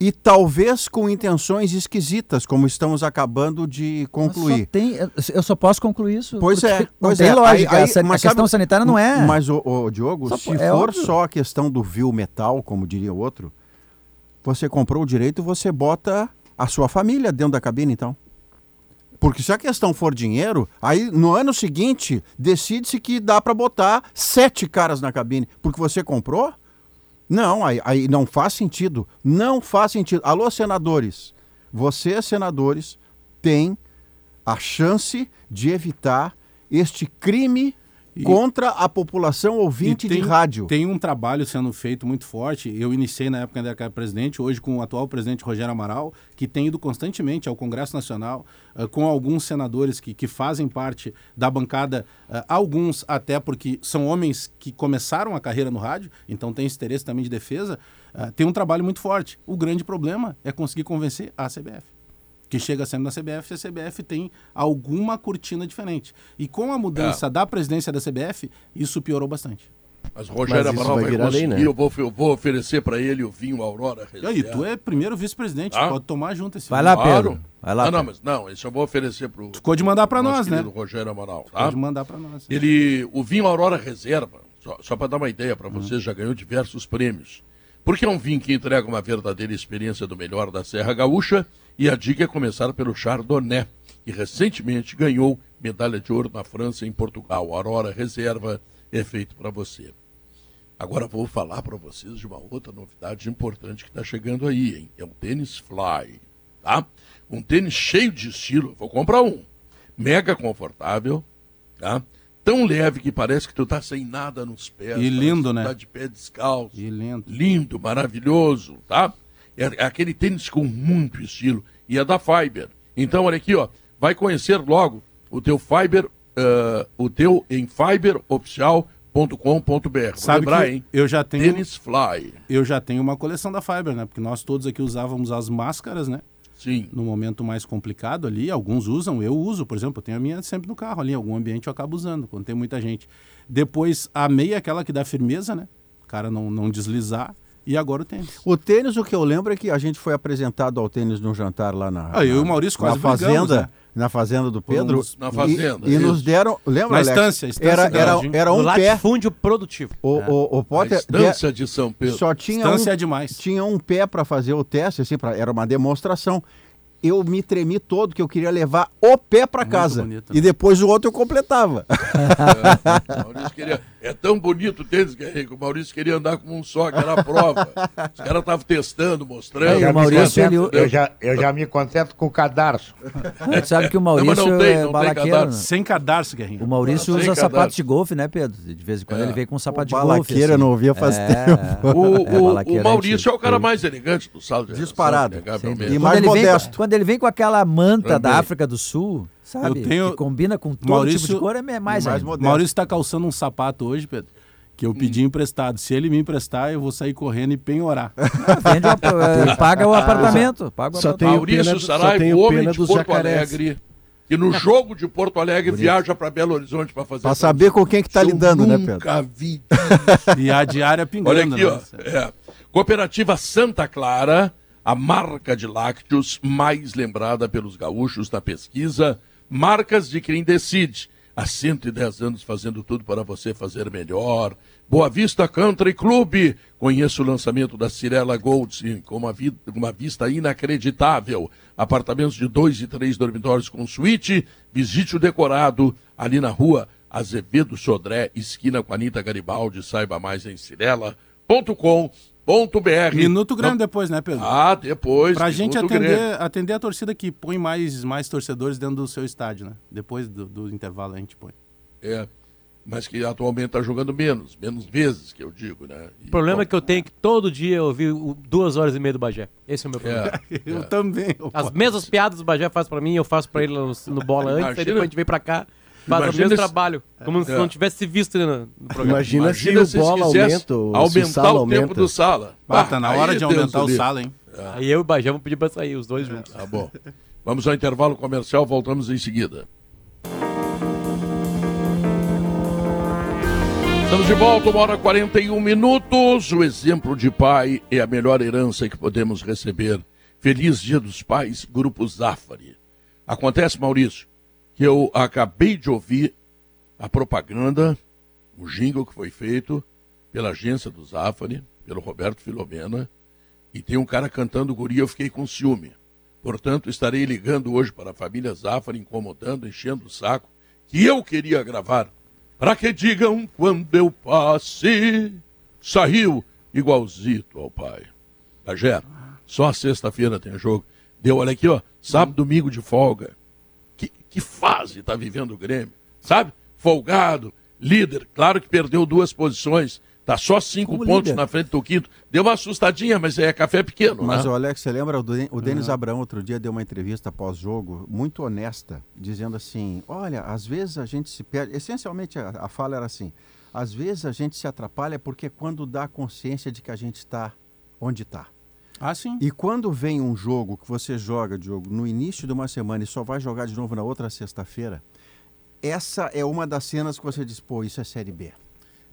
e talvez com intenções esquisitas, como estamos acabando de
Mas
concluir.
Só tem, eu só posso concluir isso.
Pois é,
Não
pois
tem
é.
lógica.
Aí- aí-
a, sa- a
mas
questão
sabe-
sanitária não é.
Mas, o, o Diogo,
Só
se
é
for
óbvio.
só a questão do vil metal, como diria o outro, você comprou o direito, você bota a sua família dentro da cabine, então. Porque se a questão for dinheiro, aí no ano seguinte decide-se que dá para botar sete caras na cabine. Porque você comprou? Não, aí, aí não faz sentido. Não faz sentido. Alô, senadores. Vocês, senadores, têm a chance de evitar este crime
E-
contra a população ouvinte
tem,
de rádio.
Tem um trabalho sendo feito muito forte. Eu iniciei na época era presidente, hoje com o atual presidente Rogério Amaral, que tem ido constantemente ao Congresso Nacional, eh, com alguns senadores que, que fazem parte da bancada, eh, alguns até porque são homens que começaram a carreira no rádio, então tem esse interesse também de defesa. eh, tem um trabalho muito forte. O grande problema é conseguir convencer a CBF que chega sendo na CBF, a CBF tem alguma cortina diferente. E com a mudança da presidência da CBF, isso piorou bastante.
Mas o Rogério
Mas
Amaral
vai
vai,
virar lei,
conseguir.
né?
eu, vou, eu vou oferecer para ele o vinho Aurora
E aí, tu é primeiro vice-presidente,
Ah.
pode tomar junto esse
Vai
vinho.
lá, Pedro. Vai lá,
não, não,
Pedro.
mas não, isso eu vou oferecer pro.
Ficou de mandar pra
pro
nós, né?
Rogério Amaral, tá?
Pode mandar pra nós.
Ele, o vinho Aurora Reserva, só, só para dar uma ideia para vocês, já ganhou diversos prêmios. Porque é um vinho que entrega uma verdadeira experiência do melhor da Serra Gaúcha e a dica é começar pelo Chardonnay, que recentemente ganhou medalha de ouro na França e em Portugal. Aurora Reserva é feito para você. Agora vou falar para vocês de uma outra novidade importante que está chegando aí, hein? É o tênis Fly, tá? Um tênis cheio de estilo. Vou comprar um. Mega confortável, tá? Tão leve que parece que tu tá sem nada nos pés.
E lindo, né?
Tá de pé descalço.
E lindo.
Lindo, maravilhoso, tá? É é aquele tênis com muito estilo. E é da Fiber. Então, olha aqui, ó. Vai conhecer logo o teu Fiber, ah, o teu em fiberoficial.com.br.
Sabe
lembrar,
que
hein?
eu já tenho
Tênis Fly.
eu já tenho uma coleção da Fiber, né? Porque nós todos aqui usávamos as máscaras, né?
Sim.
No momento mais complicado ali, alguns usam, eu uso, por exemplo, eu tenho a minha sempre no carro ali, em algum ambiente eu acabo usando, quando tem muita gente. Depois a meia, aquela que dá firmeza, né? O cara não, não deslizar. E agora o tênis.
O tênis, o que eu lembro é que a gente foi apresentado ao tênis num jantar lá na,
Ah, eu e o
na-
Maurício
na
quase brigamos,
fazenda,
né?
na fazenda do Pedro.
Na
e-
fazenda,
E, nos
isso.
deram, lembra,
Na
Alex?
estância, estância
era, era, era
No
um pé.
latifúndio produtivo.
O, o, o
A
Potter
estância de São Pedro.
só tinha
Estância
um,
é demais.
tinha um pé para fazer o teste, assim, pra, era uma demonstração. Eu me tremi todo que eu queria levar o pé para casa.
bonito, né?
E depois o outro eu completava. *laughs*
O Maurício queria, é tão bonito o tênis, Guerreiro, que o Maurício queria andar com um só, que era a prova. Os caras estavam testando, mostrando.
Aí,
já
o Maurício,
contento-
ele-
eu, já, eu já me contento com o cadarço.
Tu sabe que o Maurício
não tem,
é
não tem
balaqueiro.
cadarço.
né?
Sem cadarço, Guerrinho.
O Maurício
Sem
usa
cadarço.
sapato de golfe, né, Pedro? De vez em quando
É.
ele vem com um sapato de
O
golfe.
balaqueiro eu não ouvia faz
É,
tempo.
é.
O,
É,
o- o Maurício é o cara mais elegante do saldo de
Disparado.
inegavelmente.
E
Quando
mais
ele vem
modesto.
com- quando ele vem com aquela manta
Também.
da África do Sul, sabe?
Eu tenho-
Que combina com todo
Maurício-
tipo de cor, é mais,
mais modesto.
Maurício está calçando um sapato hoje, Pedro, que eu pedi emprestado. Se ele me emprestar, eu vou sair correndo e penhorar.
Vende *laughs* o ap- eh, paga o apartamento. Paga o
Só
apartamento.
tem o
Maurício
pena- só
Saraiva,
tenho
homem de Porto
jacarés.
Alegre, que no jogo de Porto Alegre viaja para Belo Horizonte para fazer.
Pra saber com quem que tá
Eu
lidando, né, Pedro?
Nunca vi
E a diária pingando.
Olha aqui, ó.
né?
É. Cooperativa Santa Clara, a marca de lácteos mais lembrada pelos gaúchos na pesquisa Marcas de quem decide. Há 110 anos fazendo tudo para você fazer melhor. Boa Vista Country Club. Conheça o lançamento da Cirela Gold com uma, vi- uma vista inacreditável. Apartamentos de dois e três dormitórios com suíte. Visite o decorado ali na rua Azevedo Sodré, esquina com Anitta Garibaldi. Saiba mais em cirela.com.br.
Minuto grande depois, né, Pedro?
Ah, depois.
Pra gente atender, atender a torcida que põe mais, mais torcedores dentro do seu estádio, né? Depois do, do intervalo a gente põe.
É. mas que atualmente está jogando menos, menos vezes, que eu digo, né? E,
O problema
bom,
é que eu tenho que todo dia ouvir o- duas horas e meia do Bagé. Esse é o meu problema.
é, *laughs*
Eu
é.
também. eu
As mesmas piadas o Bagé faz pra mim, eu faço pra ele no, no bola *laughs* antes, aí depois a gente vem pra cá, faz o
Imagina
mesmo
se-
trabalho. Como se
É.
não tivesse se visto no, no programa.
Imagina,
Imagina
se o bola aumenta, se o
aumentar
sala
o
aumenta.
tempo do sala.
Ah, tá na
aí
hora de
Deus
aumentar o sala, hein?
Aí eu e o Bagé vamos pedir pra sair, os dois juntos.
Tá bom. Vamos ao intervalo comercial, voltamos em seguida. Estamos de volta, uma hora e 41 minutos. O exemplo de pai é a melhor herança que podemos receber. Feliz Dia dos Pais, Grupo Zafari. Acontece, Maurício, que eu acabei de ouvir a propaganda, o jingle que foi feito pela agência do Zafari, pelo Roberto Filomena, e tem um cara cantando guri, eu fiquei com ciúme. Portanto, estarei ligando hoje para a família Zafari, incomodando, enchendo o saco, que eu queria gravar, para que digam quando eu passe, saiu igualzito ao pai. Bagé, só sexta-feira tem jogo. Deu, olha aqui, ó, sábado, domingo de folga. Que, fase está vivendo o Grêmio, sabe? Folgado, líder, claro que perdeu duas posições, tá só cinco
Como
pontos
líder.
na frente do quinto. Deu uma assustadinha, mas é café pequeno,
Mas,
né?
o Alex, você lembra? O, Den- o Denis Abrão outro dia deu uma entrevista pós-jogo, muito honesta, dizendo assim: olha, às vezes a gente se perde. Essencialmente a, a fala era assim: às vezes a gente se atrapalha porque quando dá consciência de que a gente está onde está.
Ah, sim.
E quando vem um jogo que você joga, Diogo, no início de uma semana e só vai jogar de novo na outra sexta-feira, essa é uma das cenas que você diz, pô, isso é Série B.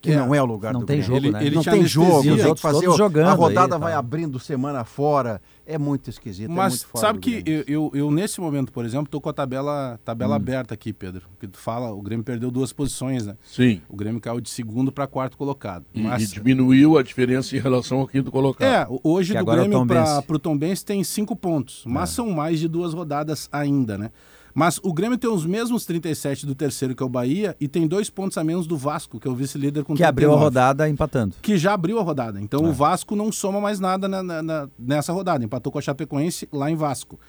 Que
É,
não é o lugar
não
do
tem
Grêmio.
jogo,
Ele-
né?
ele
não
te
tem jogo,
Os
que
outros
fazer
todos
o-
jogando
a rodada
aí,
vai
tá.
abrindo semana fora, é muito esquisito, é
Mas
muito fora
sabe que eu, eu, eu, nesse momento, por exemplo, tô com a tabela, tabela aberta aqui, Pedro. Que tu fala, o Grêmio perdeu duas posições, né?
Sim.
O Grêmio caiu de segundo para quarto colocado.
E,
Mas,
e diminuiu a diferença em relação ao quinto colocado.
é, o- hoje
Que
do
é o
Grêmio para o Tombense tem cinco pontos, mas são mais de duas rodadas ainda, né? Mas o Grêmio tem os mesmos 37 do terceiro, que é o Bahia, e tem dois pontos a menos do Vasco, que é o vice-líder com
Que abriu a
39.
rodada empatando.
que já abriu a rodada. Então o Vasco não soma mais nada na- na- na- nessa rodada. Empatou com a Chapecoense lá em Vasco.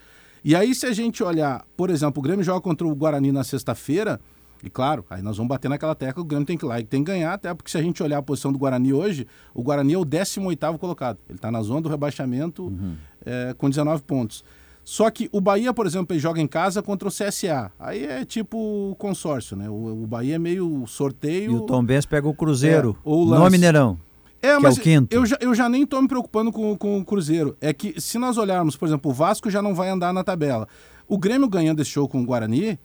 E aí, se a gente olhar, por exemplo, o Grêmio joga contra o Guarani na sexta-feira, e claro, aí nós vamos bater naquela tecla, o Grêmio tem que ir lá e tem que ganhar, até porque se a gente olhar a posição do Guarani hoje, o Guarani é o 18º colocado. Ele está na zona do rebaixamento é, com 19 pontos. Só que o Bahia, por exemplo, ele joga em casa contra o CSA. Aí é tipo consórcio, né? O, o Bahia é meio sorteio.
E o Tom Benz pega o Cruzeiro
É, ou o
no
lance.
Mineirão.
É, mas
é o quinto.
Eu já, eu já nem tô me preocupando com, com o Cruzeiro. É que se nós olharmos, por exemplo, o Vasco já não vai andar na tabela. O Grêmio ganhando esse show com o Guarani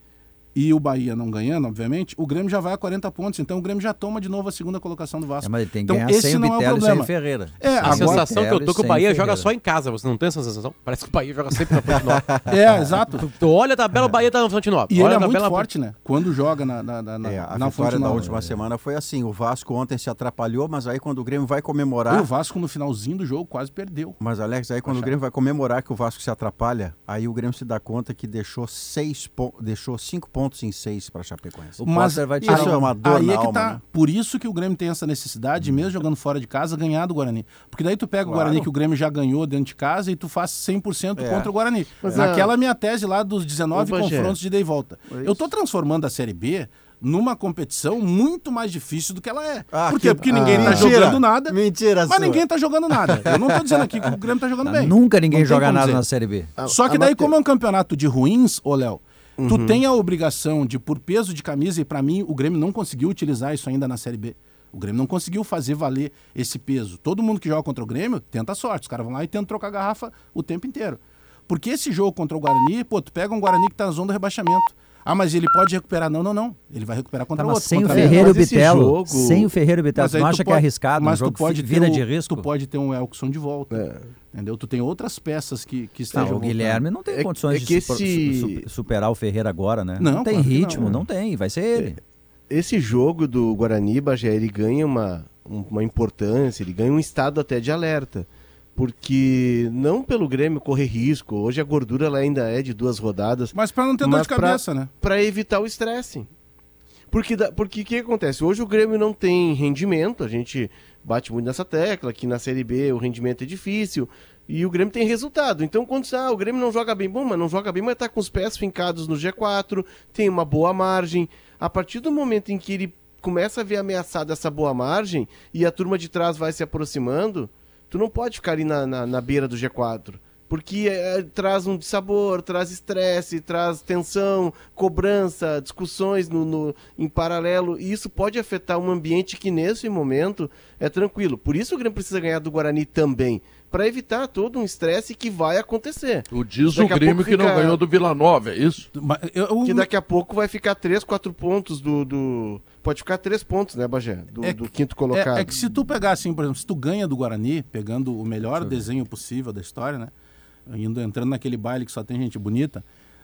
e o Bahia não ganhando, obviamente, o Grêmio já vai a 40 pontos. Então o Grêmio já toma de novo a segunda colocação do Vasco.
É, mas ele tem que
então,
ganhar
esse
sem o
não é o
Bitelo e sem
problema.
o Ferreira.
É,
A
agora-
sensação que eu tô que o Bahia
Ferreira.
joga só em casa, você não tem essa sensação? Parece que o Bahia joga sempre na Fonte Nova. *laughs*
É, exato.
Tu olha a tabela, o Bahia tá na Fonte Nova.
E ele
olha
é
a
muito forte, né? Quando joga na, na, na, na,
É, a
na
vitória da última semana foi assim, o Vasco ontem se atrapalhou, mas aí quando o Grêmio vai
E
comemorar...
o Vasco no finalzinho do jogo quase perdeu.
Mas, Alex, aí quando o Grêmio vai comemorar que o Vasco se atrapalha, aí o Grêmio se dá conta que deixou seis po- deixou cinco pontos em seis para Chapecoense.
O
Mas
Potter vai tirar
isso
um-
é uma dor
Aí
na
é que
alma,
tá.
né?
Por isso que o Grêmio tem essa necessidade, mesmo jogando fora de casa, ganhar do Guarani. Porque daí tu pega o
Claro.
Guarani que o Grêmio já ganhou dentro de casa e tu faz 100%
É.
contra o Guarani.
Mas
Naquela
a-
minha tese lá dos 19
Ô, Bagé.
confrontos de ida e volta.
É
Eu tô transformando a Série B numa competição muito mais difícil do que ela é.
Ah,
Por quê?
que-
Porque ninguém
ah.
tá
Mentira.
jogando nada.
Mentira
Mas
sua.
ninguém tá jogando nada. Eu não tô dizendo aqui que o Grêmio tá jogando bem.
Nunca ninguém
Não
joga nada
dizer.
na Série B.
Só que
a
daí, como é um campeonato de ruins, ô Léo, tu tem a obrigação de, por peso de camisa, e pra mim o Grêmio não conseguiu utilizar isso ainda na Série B. O Grêmio não conseguiu fazer valer esse peso. Todo mundo que joga contra o Grêmio tenta a sorte. Os caras vão lá e tentam trocar a garrafa o tempo inteiro. Porque esse jogo contra o Guarani, pô, tu pega um Guarani que tá na zona do rebaixamento. Ah, mas ele pode recuperar. Não, não, não. Ele vai recuperar contra
Tá,
o outro.
sem o
contra
Ferreira e o Bitelo.
jogo-
Sem o Ferreira e o Bitelo.
Mas
Tu não acha que é
pode-
arriscado?
Mas
um jogo
tu pode
que vira de risco?
Tu pode ter um Elkson de volta. Entendeu? Tu tem outras peças que, que
Não,
estejam
o
voltando.
Guilherme não tem
É-
condições
é
de
que
super-
esse-
su- su- superar o Ferreira agora, né?
Não,
tem
claro
ritmo,
não.
não. tem, vai ser ele.
esse jogo do Guarani, Bagé, ele ganha uma, um- uma importância, ele ganha um estado até de alerta. Porque não pelo Grêmio correr risco, hoje a gordura ela ainda é de duas rodadas,
Mas pra não ter dor de
pra-
cabeça, né?
para evitar o estresse. Porque da- porque o que acontece? Hoje o Grêmio não tem rendimento, a gente bate muito nessa tecla, que na Série B o rendimento é difícil, e o Grêmio tem resultado. Então quando ah, o Grêmio não joga bem, bom, mas não joga bem, mas tá com os pés fincados no G4, tem uma boa margem. A partir do momento em que ele começa a ver ameaçada essa boa margem e a turma de trás vai se aproximando, tu não pode ficar ali na, na, na beira do G4. Porque é, traz um sabor, traz estresse, traz tensão, cobrança, discussões no, no- em paralelo. E isso pode afetar um ambiente que, nesse momento, é tranquilo. Por isso o Grêmio precisa ganhar do Guarani também. Para evitar todo um estresse que vai acontecer.
O diz
Daqui
o Grêmio
pouco
que não
fica-
ganhou do Vila Nova, é isso?
Mas eu-
Que daqui a pouco vai ficar 3, 4 pontos do. do... Pode ficar 3 pontos, né, Bagé? Do,
É
do quinto colocado.
É, é que se tu pegar assim, por exemplo, se tu ganha do Guarani, pegando o melhor desenho possível da história, né? Indo entrando naquele baile que só tem gente bonita,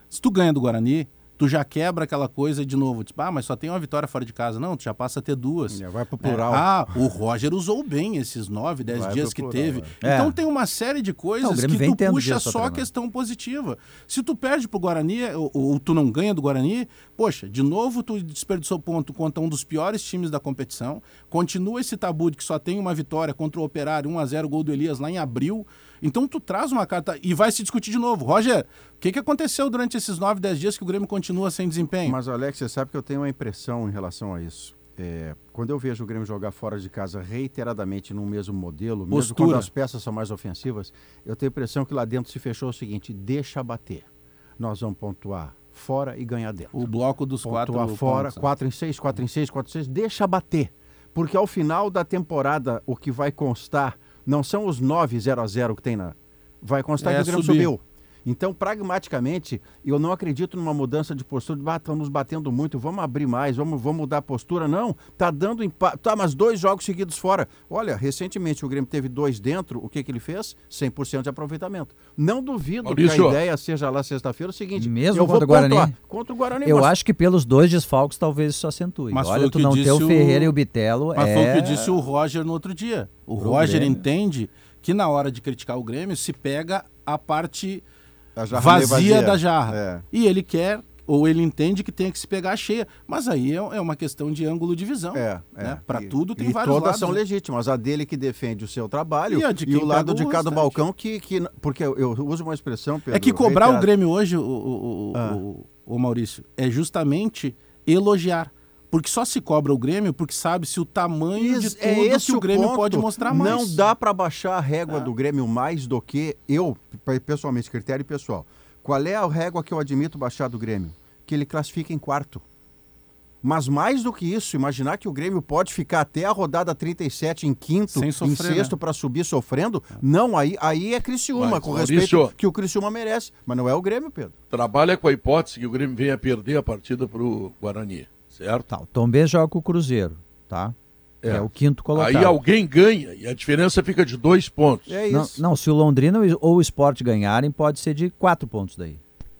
se tu ganha do Guarani, tu já quebra aquela coisa de novo, tipo, ah, mas só tem uma vitória fora de casa. Não, tu já passa a ter duas.
É, vai pro plural.
Ah, o Roger usou bem esses nove, dez
Vai
dias que
plural,
teve.
é.
Então tem uma série de
Não,
coisas
o Grêmio
que tu puxa só a questão positiva. Se tu perde pro Guarani, ou, ou tu não ganha do Guarani, poxa, de novo tu desperdiçou ponto contra um dos piores times da competição. Continua esse tabu de que só tem uma vitória contra o Operário, 1x0 gol do Elias lá em abril. Então tu traz uma carta e vai se discutir de novo. Roger, o que, que aconteceu durante esses 9, 10 dias que o Grêmio continua sem desempenho?
Mas, Alex, você sabe que eu tenho uma impressão em relação a isso. É, quando eu vejo o Grêmio jogar fora de casa reiteradamente no mesmo modelo, mesmo
Postura.
quando as peças são mais ofensivas, eu tenho a impressão que lá dentro se fechou o seguinte: deixa bater. Nós vamos pontuar fora e ganhar dentro.
O bloco dos quatro
Pontuar fora,
pontos, né?
4 em 6, 4 em 6, 4 em 6, deixa bater. Porque ao final da temporada, o que vai constar não são os 9 0 a 0 que tem na. Vai constar
É
que o Grêmio
subir.
subiu. Então, pragmaticamente, eu não acredito numa mudança de postura de ah, estamos batendo muito, vamos abrir mais, vamos, vamos mudar a postura. Não, tá dando empate. Tá, mas dois jogos seguidos fora. Olha, recentemente o Grêmio teve dois dentro, o que, que ele fez? 100% de aproveitamento. Não duvido que
Maurício.
a ideia seja lá sexta-feira o seguinte:
Mesmo
eu vou
contra o Guarani?
contra o Guarani.
Eu
mas-
acho que pelos dois desfalques talvez isso acentue.
Mas
Olha,
o
tu
que
não ter o
o-
Ferreira e o Bitelo
Mas
é...
foi o que disse o Roger no outro dia. O
Pro
Roger
Grêmio.
entende que na hora de criticar o Grêmio se pega a parte
A jarra meio
vazia, da jarra.
É.
E ele quer, ou ele entende que tem que se pegar cheia. Mas aí é, é uma questão de ângulo de visão.
É,
né?
é.
Para tudo tem
e
vários
todas
lados.
são
né?
legítimas. A dele que defende o seu trabalho
E
e o lado de
o
cada balcão que, que... Porque eu, eu uso uma expressão, Pedro,
É que cobrar o
reiterada.
Grêmio hoje, o, o, o,
Ah.
o- o Maurício, é justamente elogiar. Porque só se cobra o Grêmio porque sabe-se o tamanho de
Is-
tudo
é esse
que o Grêmio
ponto.
pode mostrar mais.
Não dá para baixar a régua do Grêmio mais do que eu, pe- pessoalmente, critério pessoal. Qual é a régua que eu admito baixar do Grêmio? Que ele classifica em quarto. Mas mais do que isso, imaginar que o Grêmio pode ficar até a rodada 37 em quinto,
Sem
em
sofrer,
sexto
né?
para subir sofrendo, não, aí, aí é Criciúma,
Mas,
com
Maurício-
respeito que o Criciúma merece. Mas não é o Grêmio, Pedro.
Trabalha com a hipótese que o Grêmio venha perder a partida pro Guarani, certo?
Tá, o Tom B joga com o Cruzeiro, tá? É,
É.
o quinto colocado.
Aí alguém ganha e a diferença fica de dois pontos.
É
Não,
isso.
não, se o Londrina ou o Sport ganharem, pode ser de quatro pontos daí.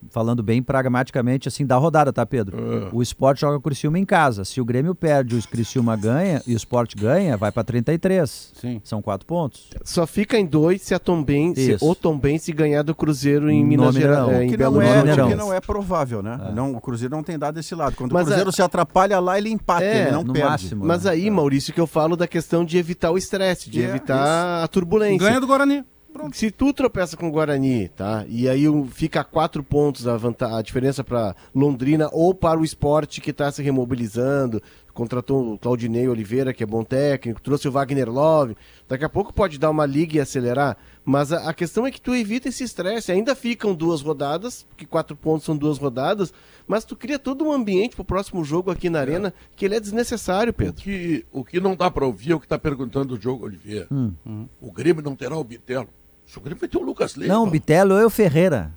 Falando bem pragmaticamente, assim, da rodada, tá, Pedro?
É.
O Sport joga com o Criciúma em casa. Se o Grêmio perde, o Criciúma ganha e o Sport ganha, vai pra 33.
Sim.
São quatro pontos.
Só fica em dois se a Tombense,
Isso.
ou Tombense ganhar do Cruzeiro em
No
Minas. Gerais. Em
que não, é, que não é provável, né? Não, o Cruzeiro não tem dado esse lado. Quando
Mas
o Cruzeiro
a-
se atrapalha lá, ele empata,
É,
ele não perde.
máximo.
Mas
né?
aí, Maurício, que eu falo da questão de evitar o estresse, de
É,
evitar a turbulência.
Ganha do Guarani. Pronto.
Se tu tropeça com o Guarani, tá? E aí o- fica a quatro pontos a, vanta- a diferença para Londrina ou para o esporte que está se remobilizando. Contratou o Claudinei Oliveira, que é bom técnico, trouxe o Wagner Love. Daqui a pouco pode dar uma liga e acelerar. Mas a, a questão é que tu evita esse estresse. Ainda ficam duas rodadas, porque quatro pontos são duas rodadas, mas tu cria todo um ambiente pro próximo jogo aqui na Arena que ele é desnecessário,
O
Pedro.
que, o que não dá para ouvir é o que está perguntando o Diogo Oliveira.
Hum.
O Grêmio não terá o Bitelo. O Grêmio vai ter o Lucas Leiva.
Não, o Bitelo e o Ferreira.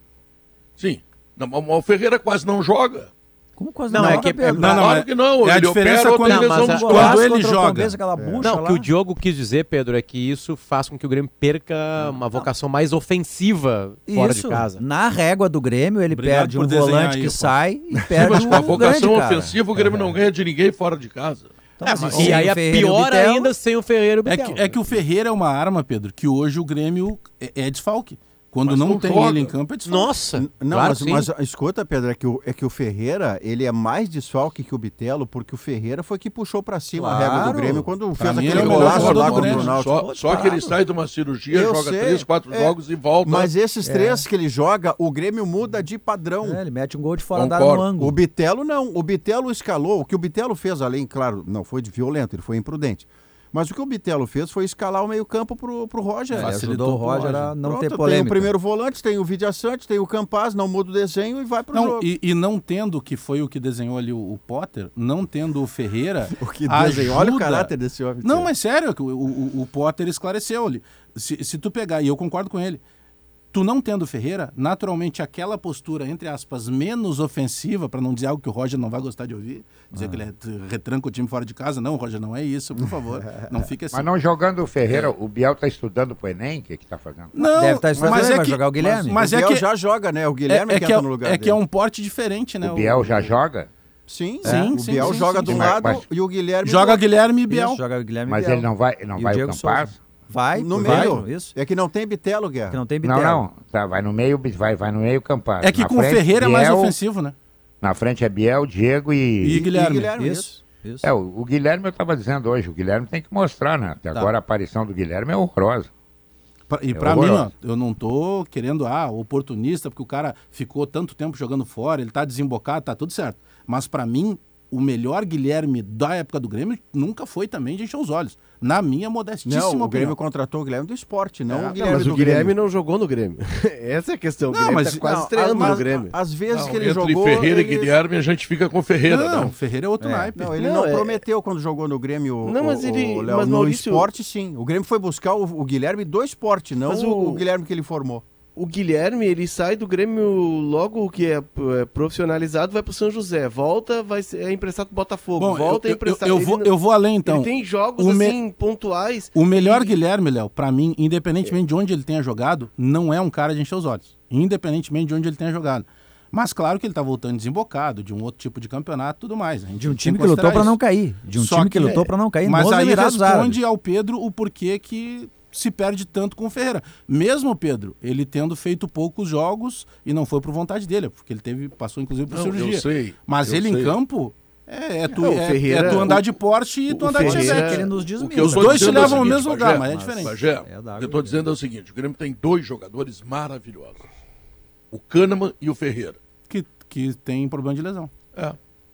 Sim. Não, mas o Ferreira quase não joga.
Como quase
Não, é
joga,
que-
Pedro?
não, não,
claro
mas
que não.
é a
ele
diferença
opera
quando-
Não, mas a-
quando ele
o
joga.
Bucha
Não, o que o Diogo quis dizer, Pedro, é que isso faz com que o Grêmio perca uma vocação mais ofensiva fora
Isso,
de casa.
Na régua do Grêmio, ele
Obrigado
perde
por
um volante
aí,
que
pô.
sai e
Sim,
perde
mas
um
com a vocação
grande, cara.
ofensiva, o Grêmio não ganha de ninguém fora de casa.
Então,
É,
assim,
e aí é pior ainda sem o Ferreira e o
É que, é que o Ferreira é uma arma, Pedro, que hoje o Grêmio é, é desfalque. Quando
Mas
não,
não
tem
joga.
ele em campo, é desfalque.
Nossa!
Não,
claro
mas, mas escuta, Pedro, é que, o, é que o Ferreira, ele é mais desfalque que o Bitelo, porque o Ferreira foi que puxou pra cima a regra do
Claro.
Grêmio quando
Pra
fez aquele
ele é o
golaço lá contra
Grêmio.
o Náutico.
Só, só que ele sai de uma cirurgia,
Eu
joga
sei,
três, quatro
é.
jogos e volta.
Mas esses três que ele joga, o Grêmio muda de padrão.
É, ele mete um gol de fora da área no
O
ângulo.
Bitelo não. O Bitelo escalou. O que o Bitelo fez, além, claro, não foi de violento, ele foi imprudente. Mas o que o Bitelo fez foi escalar o meio-campo pro, pro Roger.
Ele
facilitou
o Roger
Roger.
a não
Pronto,
ter
Tem o
polêmica.
primeiro volante, tem o Vidiaçante, tem o Campaz, não muda o desenho e vai pro
Não,
jogo.
e, e não tendo, que foi o que desenhou ali o, o Potter, não tendo o Ferreira. *laughs*
O que desenhou, olha o
ajuda-
caráter desse homem.
Não, mas sério, o, o, o Potter esclareceu ali. Se, se tu pegar, e eu concordo com ele, tu não tendo o Ferreira, naturalmente aquela postura, entre aspas, menos ofensiva, para não dizer algo que o Roger não vai gostar de ouvir, dizer que ele é- retranca o time fora de casa. Não, Roger, não é isso, por favor. *laughs* Não fique assim.
Mas não jogando o Ferreira, o Biel está estudando pro Enem, o que que tá fazendo?
Não,
Deve estar estudando,
mas é
vai
que-
jogar o Guilherme.
Mas
o
é
Biel
que
já joga, né? O Guilherme
é, é
que entra
é,
no lugar
é que é um porte diferente, né?
O Biel já joga,
Sim,
Sim,
sim, o Biel
sim,
joga
sim,
um
sim.
lado
Mas-
e o Guilherme
Joga
do.
Guilherme e Biel.
Isso, joga o Guilherme
mas
Biel.
ele não vai, não
E o
vai o
Diego
Campaz?
Souza. Vai,
No
vai,
meio.
Isso.
É que não tem Bitelo, Guerra.
Que não tem
Não,
Bitelo.
não, tá, vai no meio, vai, vai no meio Campaz.
É que
Na
com o
frente,
Ferreira é mais
Biel,
ofensivo, né?
Na frente é Biel, Diego
E
e...
Guilherme.
Isso, isso.
É, o, o Guilherme eu estava dizendo hoje, o Guilherme tem que mostrar, né? Até
Tá.
agora a aparição do Guilherme é horrorosa.
Pra- E
É
pra mim, ó, eu não tô querendo, ah, oportunista, porque o cara ficou tanto tempo jogando fora, ele tá desembocado, tá tudo certo. Mas pra mim, o melhor Guilherme da época do Grêmio nunca foi também de encher os olhos. Na minha modestíssima
Não, o
opinião.
Grêmio contratou o Guilherme do esporte, não
É,
o
não,
Guilherme
mas
do
o Guilherme
Grêmio.
não jogou no Grêmio. *laughs* Essa é a questão.
Não,
Guilherme
mas-
tá quase
Não,
estreando
mas-
no Grêmio.
Às vezes
Não,
que ele
entre
jogou.
Ferreira
ele...
e Guilherme, a gente fica com Ferreira,
não,
não.
Ferreira é outro
É.
naipe.
Não, ele
Não,
não,
é-
prometeu quando jogou no Grêmio.
Não,
o-
mas ele-
o Léo,
mas,
no
Maurício-
esporte, sim. O Grêmio foi buscar o, o Guilherme do esporte, não
Mas
o...
o-
o Guilherme que ele formou.
O Guilherme, ele sai do Grêmio logo que é, é, profissionalizado, vai pro São José. Volta, vai ser, é emprestado pro Botafogo.
Bom,
volta,
eu,
é
eu,
emprestado.
eu
Ele
vou,
não-
eu vou além então.
Ele tem jogos
o me-
assim, pontuais.
O melhor
E-
Guilherme, Léo, pra mim, independentemente de onde ele tenha jogado, não é um cara de encher os olhos. Independentemente de onde ele tenha jogado. Mas claro que ele tá voltando desembocado, de um outro tipo de campeonato e tudo mais. Gente
De um time que lutou para não cair. De um
Só
time que,
que-
lutou para não cair
Mas aí responde
Árabes.
ao Pedro o porquê que se perde tanto com o Ferreira. Mesmo o Pedro, ele tendo feito poucos jogos e não foi por vontade dele, porque ele teve passou inclusive por
Não,
cirurgia.
eu sei.
Mas
eu
ele
sei.
em campo é, é tu,
É, o
é-
Ferreira-
é tu andar
o-
de Porsche e
o
tu andar de Chevette.
que ele nos diz
O eu
Os dois te
é o
levam ao mesmo lugar, mas é diferente.
Bagé,
É
o eu estou dizendo é o seguinte: o Grêmio tem dois jogadores maravilhosos: o Kahneman e o Ferreira.
Que, que tem problema de lesão.
É.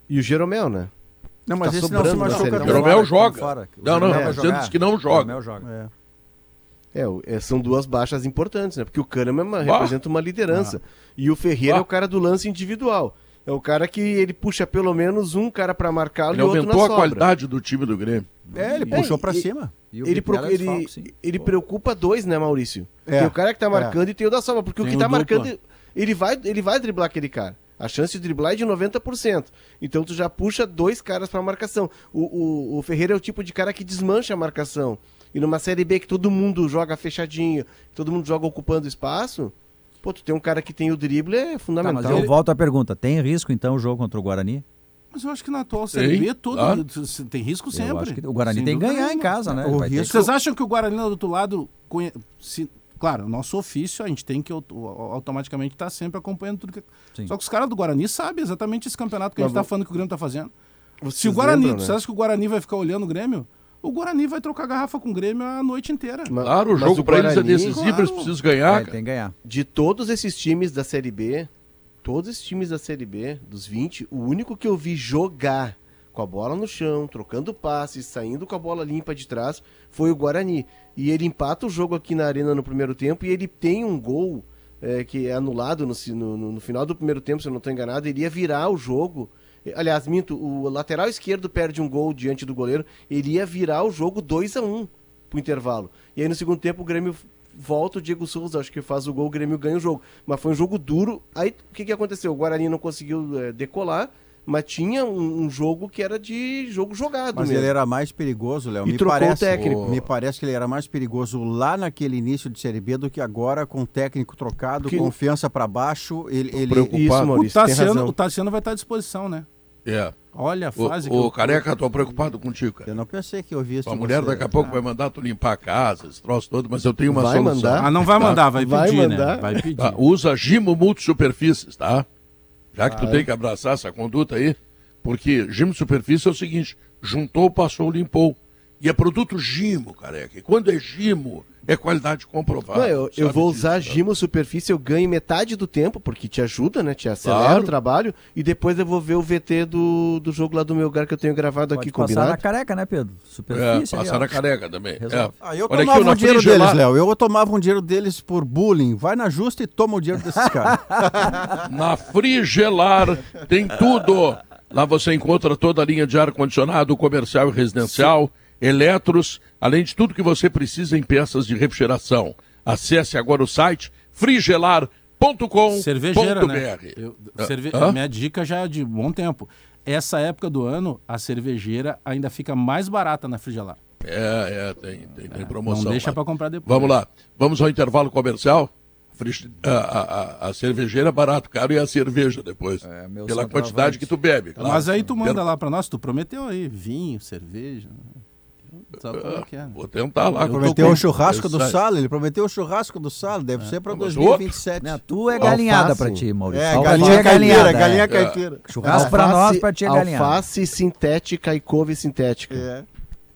E o Jeromel, né?
Não, mas
Tá
esse não se
B.
O Jeromel joga.
O
Não, não, é, dizendo que não
O
joga.
Jeromel joga.
É.
É, é, são duas baixas importantes, né? Porque o Kahneman é
Bah.
representa uma liderança. E o Ferreira
Bah.
é o cara do lance individual. É o cara que ele puxa pelo menos um cara pra marcá-lo
Ele
e outro na
aumentou a
sobra.
qualidade do time do Grêmio.
É, ele
É,
puxou pra
e-
cima.
E o
Ele, pro-
é
ele,
desfalque, sim.
ele preocupa dois, né, Maurício?
É,
Tem o cara que tá
é.
marcando e tem o da sobra. Porque
Tem
o que tá
dupla.
marcando, ele vai, ele vai driblar aquele cara. A chance de driblar é de 90%. Então tu já puxa dois caras pra marcação. O, o, o Ferreira é o tipo de cara que desmancha a marcação. E numa Série B que todo mundo joga fechadinho, todo mundo joga ocupando espaço, pô, tu tem um cara que tem o drible, é
Tá,
fundamental.
mas eu volto à pergunta. Tem risco, então, o jogo contra o Guarani?
Mas eu acho que na atual Série B todo
claro.
tem risco sempre.
Eu acho que o Guarani
Sem
tem que ganhar em
nenhuma.
casa, né?
O
Vai ter
risco-
que-
Vocês acham que o Guarani do outro lado. conhe- se- Claro, nosso ofício, a gente tem que auto- automaticamente estar sempre acompanhando tudo que.
Sim.
Só que os caras do Guarani sabem exatamente esse campeonato que a
Mas
gente está
vo-
falando que o Grêmio está fazendo.
Vocês
Se o Guarani,
lembram, né?
você acha que o Guarani vai ficar olhando o Grêmio? O Guarani vai trocar garrafa com o Grêmio a noite inteira.
Claro, o jogo pra eles é decisivo,
claro.
eles precisam ganhar.
Vai, tem que ganhar.
de todos esses times da Série B, todos esses times da Série B, dos 20, o único que eu vi jogar com a bola no chão, trocando passes, saindo com a bola limpa de trás, foi o Guarani. E ele empata o jogo aqui na arena no primeiro tempo e ele tem um gol é, que é anulado no- no- no final do primeiro tempo, se eu não estou enganado, ele ia virar o jogo. Aliás, minto, o lateral esquerdo perde um gol diante do goleiro, ele ia virar o jogo 2 a 1 pro intervalo. E aí no segundo tempo o Grêmio volta, o Diego Souza acho que faz o gol, o Grêmio ganha o jogo. Mas foi um jogo duro. Aí o que, que aconteceu? O Guarani não conseguiu é, decolar, mas tinha um, um jogo que era de jogo jogado
Mas
mesmo.
ele era mais perigoso, Léo.
E
Me
trocou o
parece,
técnico.
Me parece que ele era mais perigoso lá naquele início de Série B do que agora, com o técnico trocado,
Que-
confiança pra baixo. Ele, ele...
preocupado.
Isso,
O
Maurício,
Tassiano, o Tassiano vai estar à disposição, né?
É.
Olha a
O,
fase
o
eu-
Careca, tô preocupado contigo, cara.
Eu não pensei que eu ouvisse
A mulher
você.
daqui a pouco vai mandar tu limpar a casa, esse troço todo, mas eu tenho uma
Vai
solução.
mandar?
Ah, não vai mandar, vai
Vai
pedir,
mandar?
né? Vai pedir.
Tá, usa Gimo Multisuperfícies, tá? Já que tu tem que abraçar essa conduta aí, porque Gimo Superfície é o seguinte, juntou, passou, limpou. E é produto Gimo, careca. E quando é Gimo, é qualidade comprovada.
Não, eu, eu vou
disso,
usar
tá?
Gimo Superfície, eu ganho metade do tempo, porque te ajuda, né? Te acelera
Claro.
o trabalho. E depois eu vou ver o VT do, do jogo lá do meu lugar que eu tenho gravado
Pode
aqui,
passar
combinado?
na careca, né, Pedro?
É,
Superfície. aí,
passar
ó.
na careca também. É.
Ah, eu
Olha aqui,
tomava
na
o dinheiro deles, Léo. Eu tomava um dinheiro deles por bullying. Vai na justa e toma o dinheiro desses *laughs* caras.
Na Frigelar tem tudo. Lá você encontra toda a linha de ar-condicionado comercial e residencial, eletros, além de tudo que você precisa em peças de refrigeração. Acesse agora o site frigelar.com.br.
Cervejeira, né? Eu-
Ah,
cerve-? Minha dica já é de bom tempo. Essa época do ano, a cervejeira ainda fica mais barata na Frigelar.
É, é, tem, tem, tem promoção.
Não deixa pra comprar depois.
Vamos lá. Vamos ao intervalo comercial. A, a- a- cervejeira é barato, caro, e a cerveja depois.
É, meu
pela quantidade que tu bebe. claro.
Mas aí tu manda lá pra nós, tu prometeu aí, vinho, cerveja. Sabe como é que é?
Vou tentar lá.
Tô
Prometeu o churrasco do. Salo. Ele prometeu o churrasco do Salo. Deve ser para
Mas
2027.
Não, tu é galinhada pra ti, Maurício.
É, galinha
é
caipira,
é.
galinha caipira.
Churrasco pra nós, pra ti é galinhada.
Alface sintética e couve sintética.
É.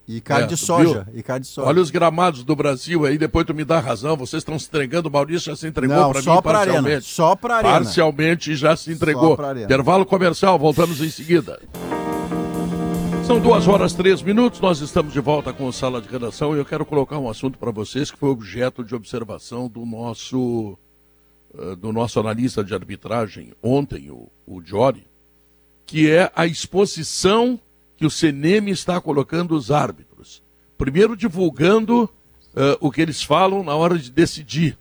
E carne
É,
de soja.
viu?
E carne de soja.
Olha os gramados do Brasil aí, depois tu me dá razão. Vocês estão se entregando, o Maurício já se entregou para
só
mim
pra arena.
parcialmente.
Só pra arena.
Parcialmente já se entregou.
pra arena.
Intervalo comercial, voltamos em seguida. São duas horas três minutos, nós estamos de volta com o Sala de Redação e eu quero colocar um assunto para vocês que foi objeto de observação do nosso eh, do nosso analista de arbitragem ontem, o, o Jory, que é a exposição que o CNM está colocando os árbitros. Primeiro divulgando eh, o que eles falam na hora de decidir,